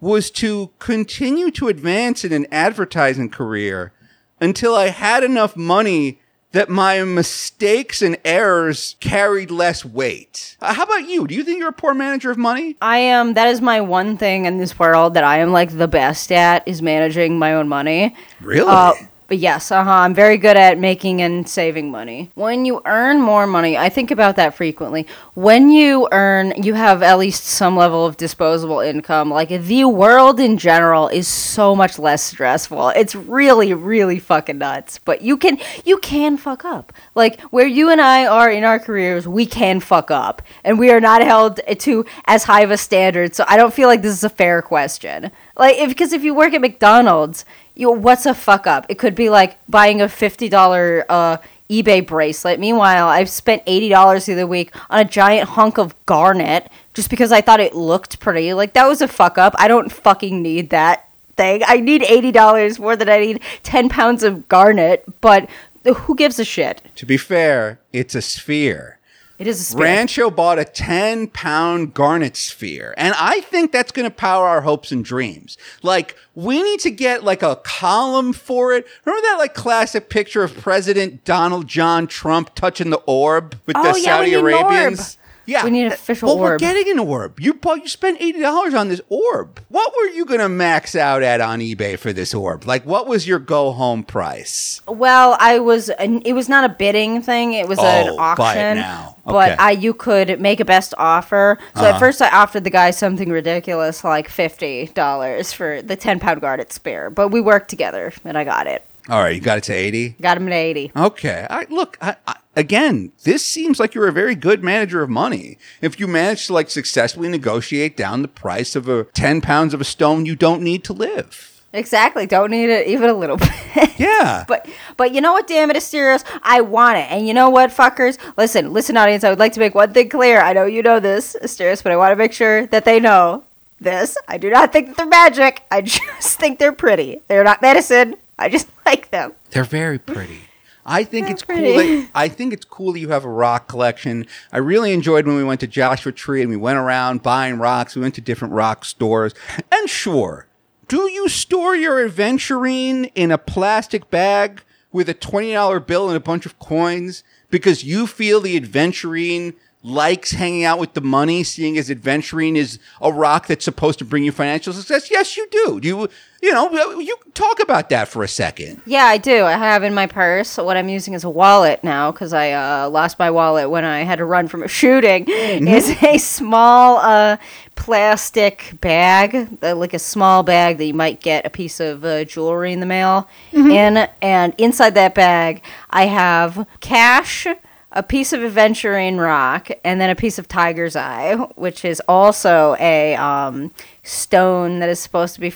was to continue to advance in an advertising career until I had enough money that my mistakes and errors carried less weight. Uh, how about you? Do you think you're a poor manager of money? I am. That is my one thing in this world that I am like the best at is managing my own money. Really? Uh, Yes, uh huh. I'm very good at making and saving money. When you earn more money, I think about that frequently. When you earn, you have at least some level of disposable income. Like the world in general is so much less stressful. It's really, really fucking nuts. But you can, you can fuck up. Like where you and I are in our careers, we can fuck up, and we are not held to as high of a standard. So I don't feel like this is a fair question. Like, if because if you work at McDonald's, you what's a fuck up? It could be like buying a fifty dollar uh, eBay bracelet. Meanwhile, I've spent eighty dollars the other week on a giant hunk of garnet just because I thought it looked pretty. Like that was a fuck up. I don't fucking need that thing. I need eighty dollars more than I need ten pounds of garnet. But who gives a shit? To be fair, it's a sphere. It is a sphere. Rancho bought a 10 pound garnet sphere. And I think that's going to power our hopes and dreams. Like, we need to get like a column for it. Remember that like classic picture of President Donald John Trump touching the orb with Oh, the yeah, Saudi Arabians? Orb. Yeah. We need an official orb. well, we're getting an orb. You bought, you spent $80 on this orb. What were you going to max out at on eBay for this orb? Like, what was your go home price? Well, I was. It was not a bidding thing. It was an Oh, auction. buy it now. But Okay. Uh-huh. I, you could make a best offer. So at first, I offered the guy something ridiculous, like fifty dollars for the ten pound garnet spare. But we worked together, and I got it. All right, you got it to 80? Got him at eighty. Okay. I, look, I, I, again, this seems like you're a very good manager of money. If you manage to like successfully negotiate down the price of a 10 pounds of a stone you don't need to live. Exactly. Don't need it even a little bit. Yeah. But but you know what, damn it, Asterios, I want it. And you know what, fuckers? Listen, listen, audience. I would like to make one thing clear. I know you know this, Asterios, but I want to make sure that they know this. I do not think that they're magic. I just think they're pretty. They're not medicine. I just like them. They're very pretty. I think They're it's pretty. cool. That, I think it's cool that you have a rock collection. I really enjoyed when we went to Joshua Tree and we went around buying rocks. We went to different rock stores. And sure, do you store your aventurine in a plastic bag with a $20 bill and a bunch of coins because you feel the aventurine likes hanging out with the money, seeing as aventurine is a rock that's supposed to bring you financial success? Yes, you do. Do you, you know, you talk about that for a second. Yeah, I do. I have in my purse what I'm using as a wallet now because I uh, lost my wallet when I had to run from a shooting. Is a small uh, plastic bag, uh, like a small bag that you might get a piece of uh, jewelry in the mail in, and inside that bag I have cash. A piece of aventurine rock, and then a piece of tiger's eye, which is also a um, stone that is supposed to be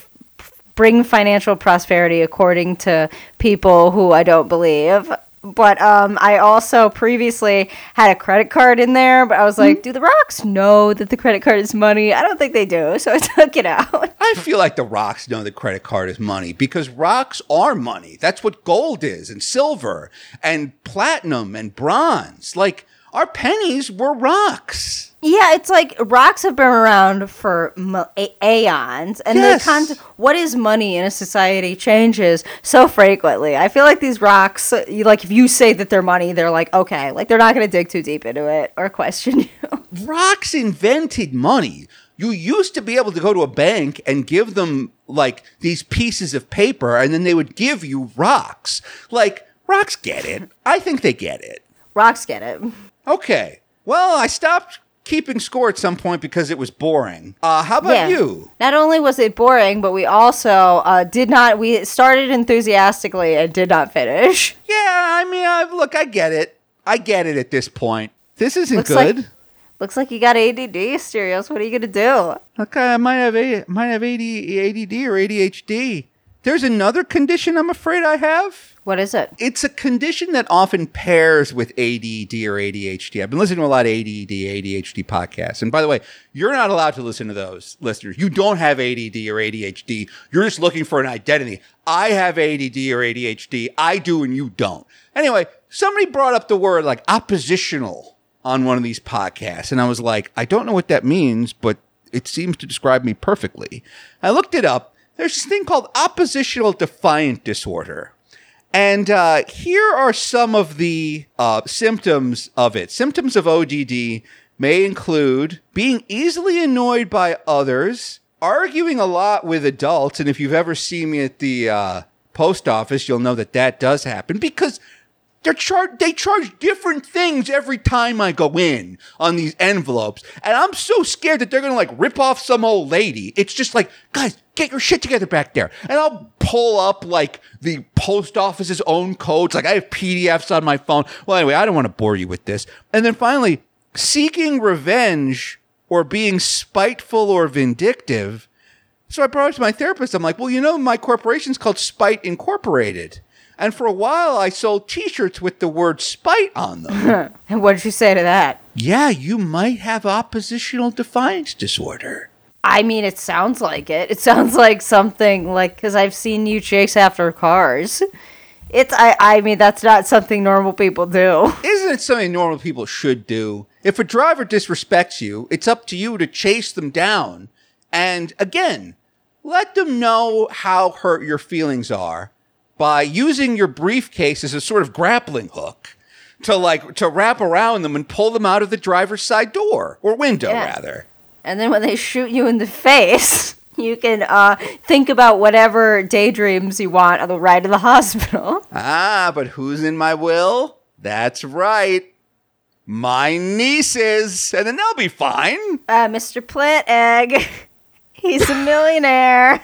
bring financial prosperity according to people who I don't believe. But um, I also previously had a credit card in there, but I was like, do the rocks know that the credit card is money? I don't think they do, so I took it out. I feel like the rocks know the credit card is money because rocks are money. That's what gold is, and silver, and platinum, and bronze. Like, our pennies were rocks. Yeah, it's like rocks have been around for aeons, and Yes. the con- what is money in a society changes so frequently. I feel like these rocks, like if you say that they're money, they're like okay, like they're not going to dig too deep into it or question you. Rocks invented money. You used to be able to go to a bank and give them, like, these pieces of paper, and then they would give you rocks. Like, rocks get it. I think they get it. rocks get it. Okay. Well, I stopped keeping score at some point because it was boring. Uh, how about Yeah. you? Not only was it boring, but we also uh, did not. We started enthusiastically and did not finish. Yeah, I mean, uh, look, I get it. I get it at this point. This isn't Looks like- good. Looks like you got ADD, Stereos. What are you gonna do? Okay, I might have a might have AD, ADD or ADHD. There's another condition I'm afraid I have. What is it? It's a condition that often pairs with ADD or ADHD. I've been listening to a lot of ADD, ADHD podcasts. And by the way, you're not allowed to listen to those listeners. You don't have ADD or ADHD. You're just looking for an identity. I have ADD or ADHD. I do and you don't. Anyway, somebody brought up the word like oppositional on one of these podcasts. And I was like, I don't know what that means, but it seems to describe me perfectly. I looked it up. There's this thing called oppositional defiant disorder. And uh, here are some of the uh, symptoms of it. Symptoms of ODD may include being easily annoyed by others, arguing a lot with adults. And if you've ever seen me at the uh, post office, you'll know that that does happen because they're char- they charge different things every time I go in on these envelopes. And I'm so scared that they're going to like rip off some old lady. It's just like, guys, get your shit together back there. And I'll pull up like the post office's own codes. Like I have PDFs on my phone. Well, anyway, I don't want to bore you with this. And then finally, seeking revenge or being spiteful or vindictive. So I brought it to my therapist. I'm like, well, you know, my corporation's called Spite Incorporated. And for a while, I sold t shirts with the word spite on them. And what did you say to that? yeah, you might have oppositional defiance disorder. I mean, it sounds like it. It sounds like something like because I've seen you chase after cars. It's I I mean that's not something normal people do. Isn't it something normal people should do? If a driver disrespects you, it's up to you to chase them down. And again, let them know how hurt your feelings are by using your briefcase as a sort of grappling hook to like to wrap around them and pull them out of the driver's side door or window Yeah. rather. And then when they shoot you in the face, you can uh, think about whatever daydreams you want on the ride to the hospital. Ah, but who's in my will? That's right. My nieces. And then they'll be fine. Uh, Mr. Plant Egg, he's a millionaire.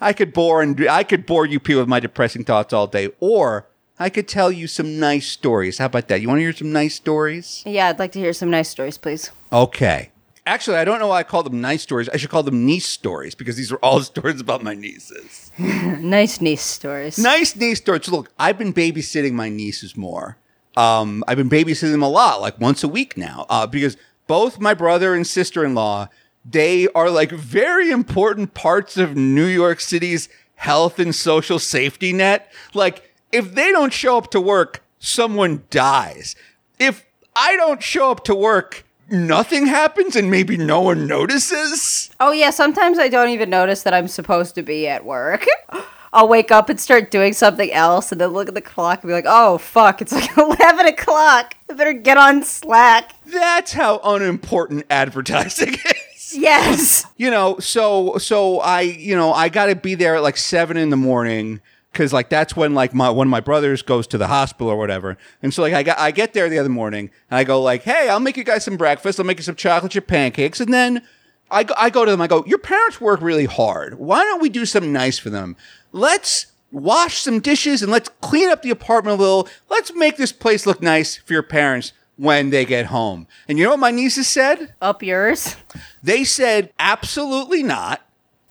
I could bore and I could bore you people with my depressing thoughts all day, or I could tell you some nice stories. How about that? You want to hear some nice stories? Yeah, I'd like to hear some nice stories, please. Okay. Actually, I don't know why I call them nice stories. I should call them niece stories because these are all stories about my nieces. Nice niece stories. Nice niece stories. Look, I've been babysitting my nieces more. Um, I've been babysitting them a lot, like once a week now, uh, because both my brother and sister in law, they are like very important parts of New York City's health and social safety net. Like, if they don't show up to work, someone dies. If I don't show up to work, nothing happens and maybe no one notices. Oh yeah, sometimes I don't even notice that I'm supposed to be at work. I'll wake up and start doing something else, and then look at the clock and be like, "Oh fuck, it's like eleven o'clock. I better get on Slack." That's how unimportant advertising is. Yes. you know so so i you know i gotta be there at like seven in the morning because like that's when like my one of my brothers goes to the hospital or whatever. And so like i got i get there the other morning and i go like hey i'll make you guys some breakfast. I'll make you some chocolate chip pancakes. And then I go, I go to them. I go your parents work really hard. Why don't we do something nice for them? Let's wash some dishes and let's clean up the apartment a little. Let's make this place look nice for your parents when they get home and you know what my nieces said Up yours. they said absolutely not.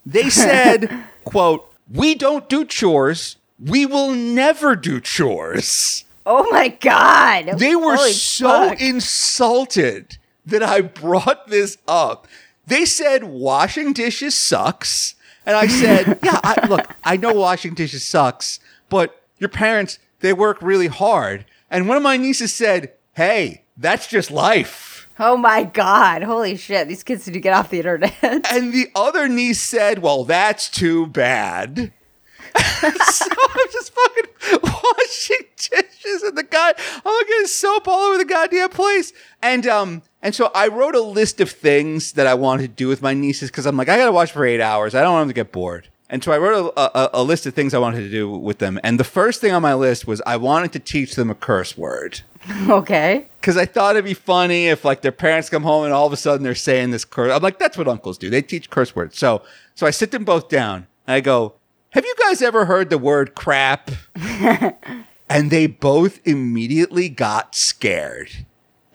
They said, quote, we don't do chores. We will never do chores. Oh my god. They were Holy so fuck. insulted that I brought this up. They said washing dishes sucks. And I said, yeah, I, look, I know washing dishes sucks, but your parents, they work really hard. And one of my nieces said, hey, that's just life. Oh my god. Holy shit. These kids need to get off the internet. And the other niece said, Well, that's too bad. so I'm just fucking washing dishes and the guy I'm getting soap all over the goddamn place. And um and so I wrote a list of things that I wanted to do with my nieces because I'm like, I gotta watch for eight hours. I don't want them to get bored. And so I wrote a, a, a list of things I wanted to do with them. And the first thing on my list was I wanted to teach them a curse word okay. because I thought it'd be funny if like their parents come home and all of a sudden they're saying this curse. I'm like, that's what uncles do. They teach curse words. So so I sit them both down and I go, Have you guys ever heard the word crap? and they both immediately got scared.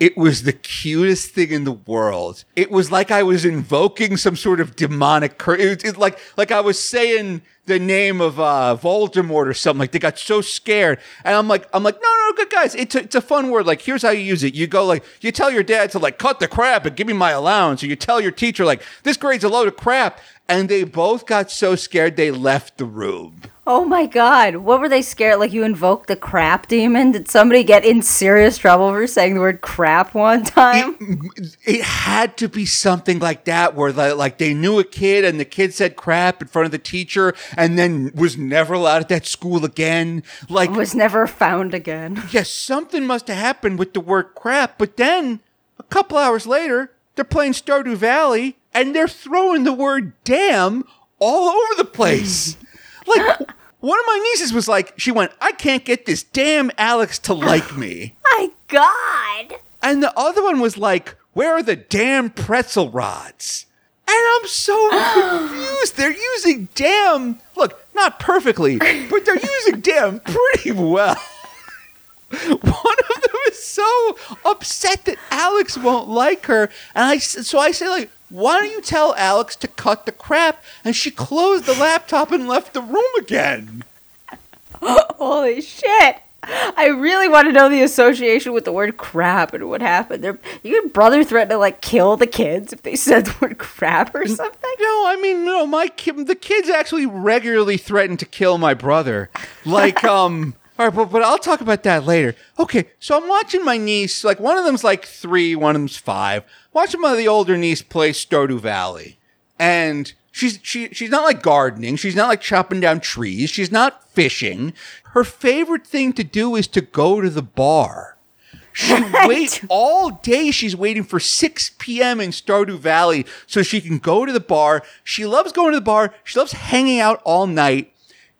It was the cutest thing in the world. It was like I was invoking some sort of demonic curse. It, it, like like I was saying the name of uh, Voldemort or something. Like they got so scared, and I'm like, I'm like, no, no, good guys. It's a, it's a fun word. Like here's how you use it. You go like you tell your dad to like cut the crap and give me my allowance, or you tell your teacher like this grade's a load of crap. And they both got so scared they left the room. Oh my god. What were they scared? Like you invoked the crap demon? Did somebody get in serious trouble for saying the word crap one time? it, it had to be something like that where like, like they knew a kid and the kid said crap in front of the teacher and then was never allowed at that school again like was never found again. yes something must have happened with the word crap but then a couple hours later they're playing stardew valley and they're throwing the word damn all over the place. like one of my nieces was like, she went, I can't get this damn Alex to like me. My God. And the other one was like, Where are the damn pretzel rods? And I'm so confused. They're using damn, look, not perfectly, but they're using damn pretty well. One of them is so upset that Alex won't like her, and I so I say like, why don't you tell Alex to cut the crap? And she closed the laptop and left the room again. Holy shit. I really want to know the association with the word crap and what happened. Their your brother threatened to like kill the kids if they said the word crap or something. No, I mean no. My ki- the kids actually regularly threaten to kill my brother. Like um. All right, but, but I'll talk about that later. Okay, so I'm watching my niece. Like one of them's like three, one of them's five. Watching my the older niece play Stardew Valley, and she's she she's not like gardening. She's not like chopping down trees. She's not fishing. Her favorite thing to do is to go to the bar. She wait all day. She's waiting for 6 p.m. in Stardew Valley so she can go to the bar. She loves going to the bar. She loves hanging out all night.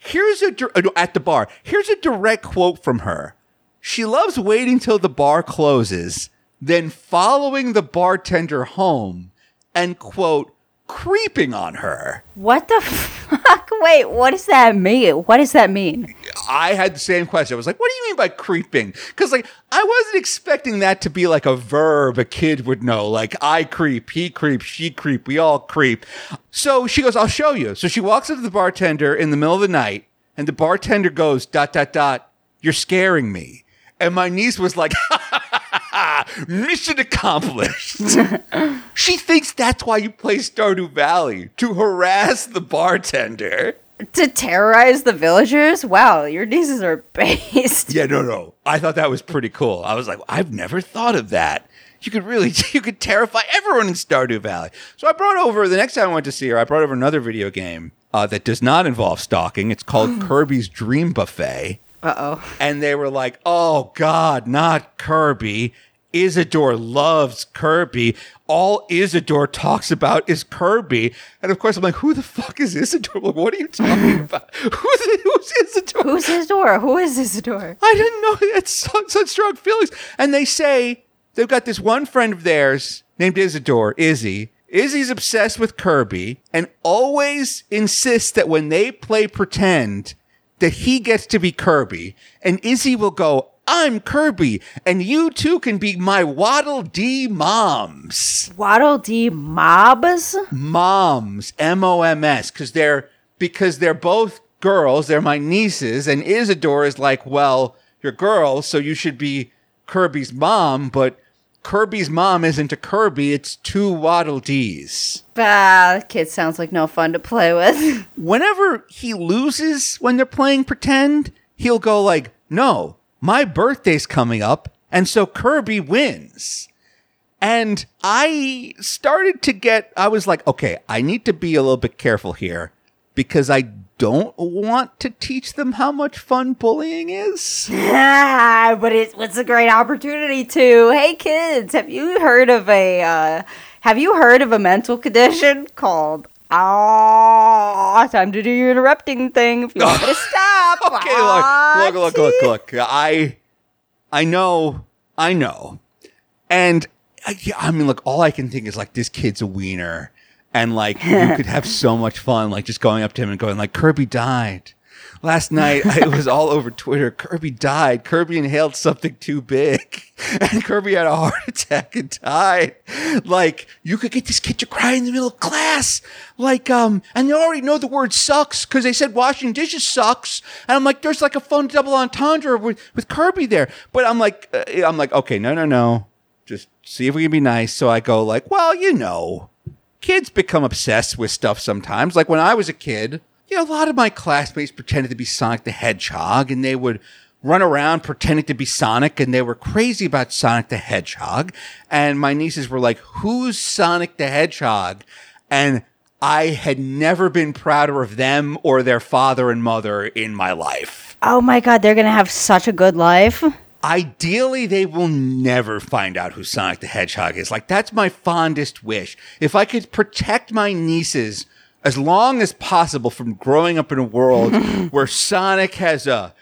Here's a uh, at the bar. Here's a direct quote from her. She loves waiting till the bar closes, then following the bartender home and quote creeping on her. What the fuck? Wait, what does that mean? What does that mean? I had the same question. I was like, what do you mean by creeping? Because, like, I wasn't expecting that to be like a verb a kid would know. Like, I creep, he creeps, she creep, we all creep. So she goes, I'll show you. So she walks up to the bartender in the middle of the night, and the bartender goes, dot, dot, dot, you're scaring me. And my niece was like, mission accomplished. she thinks that's why you play Stardew Valley, to harass the bartender. To terrorize the villagers? Wow, your nieces are based. Yeah, no, no. I thought that was pretty cool. I was like, I've never thought of that. You could really, you could terrify everyone in Stardew Valley. So I brought over the next time I went to see her. I brought over another video game uh, that does not involve stalking. It's called Kirby's Dream Buffet, Uh oh. and they were like, "Oh God, not Kirby." Isidore loves Kirby. All Isidore talks about is Kirby. And of course, I'm like, who the fuck is Isidore? Like, what are you talking about? Who's, who's Isidore? Who's Isidore? Who is Isidore? I didn't know it's such, such strong feelings. And they say they've got this one friend of theirs named Isidore, Izzy. Izzy's obsessed with Kirby and always insists that when they play pretend, that he gets to be Kirby. And Izzy will go, I'm Kirby, and you too can be my Waddle Dee moms. Waddle Dee Mobs? Moms, M O M S, because they're because they're both girls. They're my nieces, and Isadora is like, well, you're girls, so you should be Kirby's mom, but Kirby's mom isn't a Kirby; it's two Waddle Dees. Ah, the kid sounds like no fun to play with. Whenever he loses when they're playing pretend, he'll go like, "No, my birthday's coming up, and so Kirby wins." And I started to get, I was like, okay, I need to be a little bit careful here because I don't want to teach them how much fun bullying is. but it, it's a great opportunity to. Hey, kids, have you heard of a? Uh, have you heard of a mental condition called? Ah, time to do your interrupting thing. If you want me to stop. okay, look, look, look, look, look. I, I know, I know. And I, yeah, I mean, look, all I can think is like, this kid's a wiener. And like, you could have so much fun, like just going up to him and going like, Kirby died. Last night, it was all over Twitter. Kirby died. Kirby inhaled something too big. And Kirby had a heart attack and died. Like, you could get this kid to cry in the middle of class. Like, um, and they already know the word sucks because they said washing dishes sucks. And I'm like, there's like a fun double entendre with, with Kirby there. But I'm like, uh, I'm like, okay, no, no, no. Just see if we can be nice. So I go like, well, you know, kids become obsessed with stuff sometimes. Like when I was a kid, you know, a lot of my classmates pretended to be Sonic the Hedgehog and they would run around pretending to be Sonic and they were crazy about Sonic the Hedgehog. And my nieces were like, who's Sonic the Hedgehog? And I had never been prouder of them or their father and mother in my life. Oh my god, they're gonna have such a good life. Ideally, they will never find out who Sonic the Hedgehog is. Like, that's my fondest wish. If I could protect my nieces as long as possible from growing up in a world where Sonic has a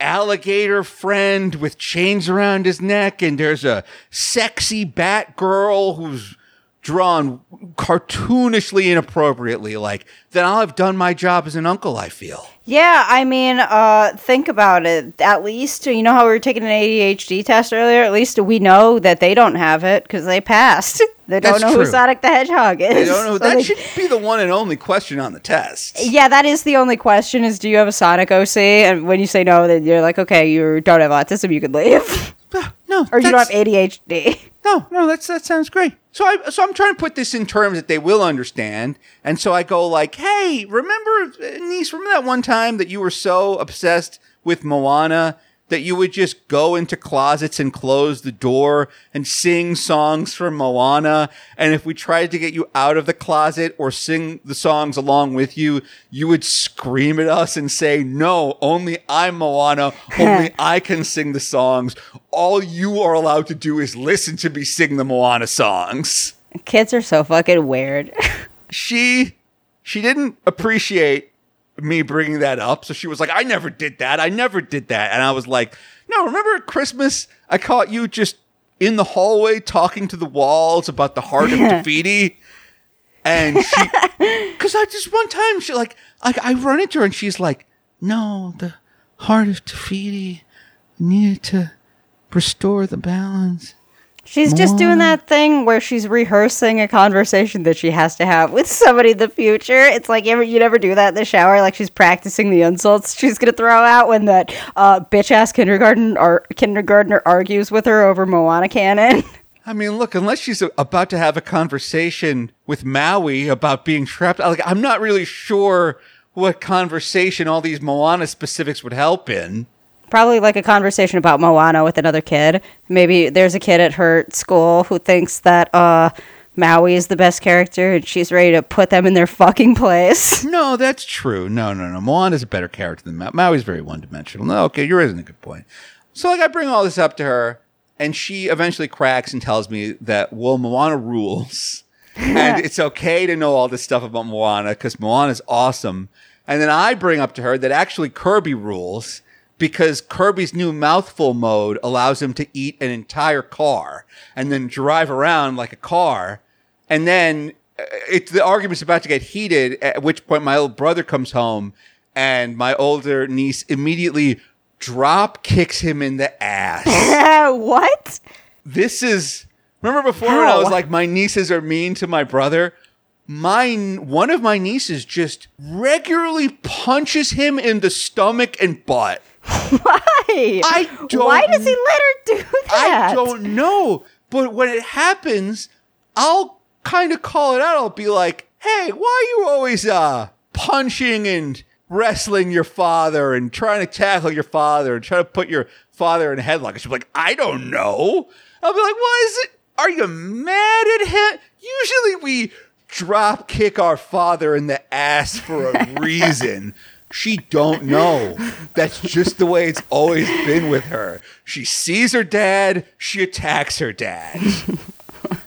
alligator friend with chains around his neck and there's a sexy bat girl who's drawn cartoonishly inappropriately like then I'll have done my job as an uncle I feel. Yeah, I mean, uh, think about it. At least, you know how we were taking an ADHD test earlier? At least we know that they don't have it because they passed. They don't That's know true. who Sonic the Hedgehog is. I don't know. So That they- should be the one and only question on the test. Yeah, that is the only question is do you have a Sonic OC? And when you say no, then you're like, okay, you don't have autism, you can leave. No, or you don't have ADHD. No, no, that's that sounds great. So I so I'm trying to put this in terms that they will understand, and so I go like, "Hey, remember, uh, niece, remember that one time that you were so obsessed with Moana that you would just go into closets and close the door and sing songs from Moana, and if we tried to get you out of the closet or sing the songs along with you, you would scream at us and say, "No, only I'm Moana, only I can sing the songs. All you are allowed to do is listen to me sing the Moana songs." Kids are so fucking weird. She she didn't appreciate me bringing that up, so she was like, "I never did that. I never did that." And I was like, "No, remember at Christmas I caught you just in the hallway talking to the walls about the heart of Te Fiti?" And she, because I just one time she like, I, I run into her and she's like, "No, the heart of Te Fiti needed to restore the balance." She's just doing that thing where she's rehearsing a conversation that she has to have with somebody in the future. It's like you, ever, you never do that in the shower. Like she's practicing the insults she's gonna throw out when that uh, bitch ass kindergarten or kindergartner argues with her over Moana canon. I mean, look, unless she's about to have a conversation with Maui about being trapped, like I'm not really sure what conversation all these Moana specifics would help in. Probably like a conversation about Moana with another kid. Maybe there's a kid at her school who thinks that uh, Maui is the best character and she's ready to put them in their fucking place. No, that's true. No, no, no. Moana's a better character than Maui. Maui's very one dimensional. No, okay, you're raising a good point. So, like, I bring all this up to her, and she eventually cracks and tells me that, well, Moana rules. and it's okay to know all this stuff about Moana because Moana's awesome. And then I bring up to her that actually Kirby rules because Kirby's new mouthful mode allows him to eat an entire car and then drive around like a car. And then uh, it's the argument's about to get heated, at which point my old brother comes home and my older niece immediately drop kicks him in the ass. what? this is remember before when I was like my nieces are mean to my brother? Mine one of my nieces just regularly punches him in the stomach and butt. Why? I don't- Why does he let her do that? I don't know. But when it happens, I'll kind of call it out. I'll be like, hey, why are you always uh punching and wrestling your father and trying to tackle your father and trying to put your father in a headlock? And she'll be like, I don't know. I'll be like, why is it? Are you mad at him? Usually we drop kick our father in the ass for a reason. She don't know. That's just the way it's always been with her. She sees her dad, she attacks her dad.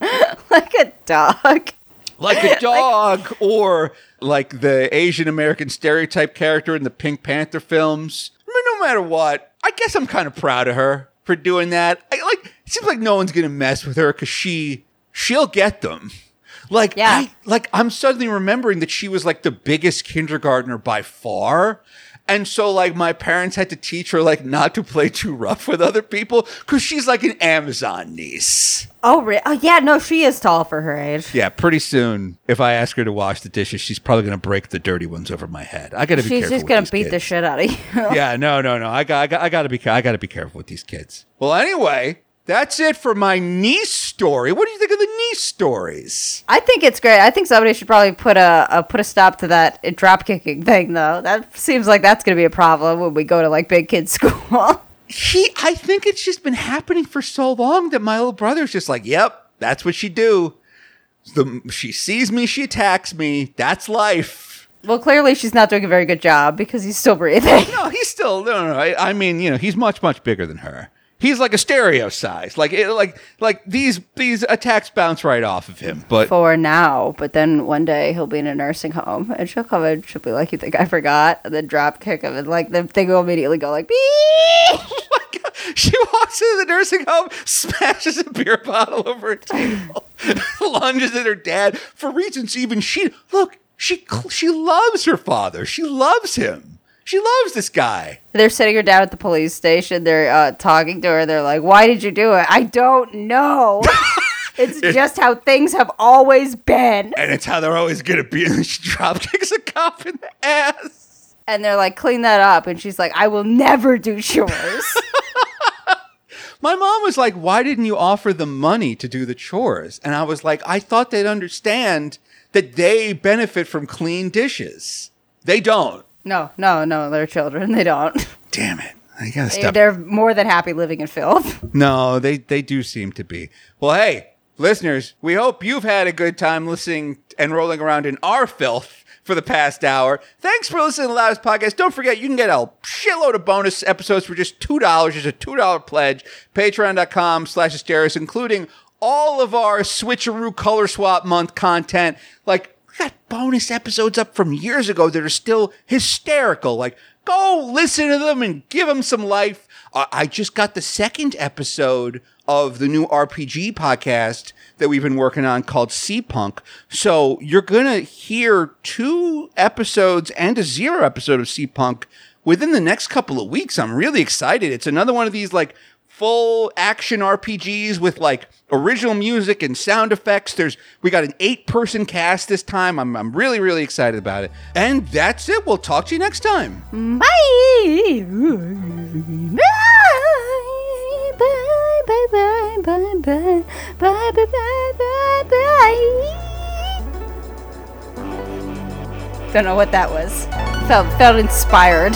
like a dog. Like a dog or like the Asian American stereotype character in the Pink Panther films. I mean, no matter what, I guess I'm kind of proud of her for doing that. I like it seems like no one's gonna mess with her because she she'll get them. Like Yeah. I like I'm suddenly remembering that she was like the biggest kindergartner by far. And so like my parents had to teach her like not to play too rough with other people because she's like an Amazon niece. Oh, re- oh, yeah. No, she is tall for her age. Yeah, pretty soon, if I ask her to wash the dishes, she's probably going to break the dirty ones over my head. I got to be She's careful. just with gonna these beat the shit out of you. Yeah, no, no, no. I got, I got, I got to be, I got to be careful with these kids. Well, anyway, that's it for my niece story. What do you think of the niece stories? I think it's great. I think somebody should probably put a, a put a stop to that drop kicking thing, though. That seems like that's gonna be a problem when we go to like big kids school. He, I think it's just been happening for so long that my little brother's just like, yep, that's what she do. The, she sees me, she attacks me. That's life. well, clearly she's not doing a very good job because he's still breathing. No, he's still no, no. no. I, I mean, you know, he's much, much bigger than her. He's like a stereo size. Like it, like like these these attacks bounce right off of him. But For now, but then one day he'll be in a nursing home and she'll come in, she'll be like, You think I forgot? And then drop kick him and like the thing will immediately go like beep. Oh she walks into the nursing home, smashes a beer bottle over a table, lunges at her dad for reasons even she look. She she loves her father. She loves him. She loves this guy. They're sitting her down at the police station. They're uh, talking to her. They're like, "Why did you do it?" I don't know. it's just how things have always been. And it's how they're always gonna be. And she drop kicks a cop in the ass. And they're like, "Clean that up." And she's like, "I will never do chores." My mom was like, Why didn't you offer them money to do the chores? And I was like, I thought they'd understand that they benefit from clean dishes. They don't. No, no, no. They're children. They don't. Damn it. I gotta They- stop. They're more than happy living in filth. No, they they do seem to be. Well, hey, listeners, we hope you've had a good time listening and rolling around in our filth for the past hour. Thanks for listening to the Loudest Podcast. Don't forget, you can get a shitload of bonus episodes for just $2. Just a $2 pledge. Patreon.com slash Asterios, including all of our switcheroo color swap month content. Like, got bonus episodes up from years ago that are still hysterical. Like, go listen to them and give them some life. I just got the second episode of the new RPG podcast that we've been working on called Sea Punk. So you're going to hear two episodes and a zero episode of Sea Punk within the next couple of weeks. I'm really excited. It's another one of these like full action RPGs with like original music and sound effects. There's we got an eight person cast this time. I'm I'm really really excited about it. And that's it. We'll talk to you next time. Bye. Bye. Bye. Bye. Bye. Bye. Bye. Bye. Bye. Bye. Bye. Don't know what that was. Felt felt inspired.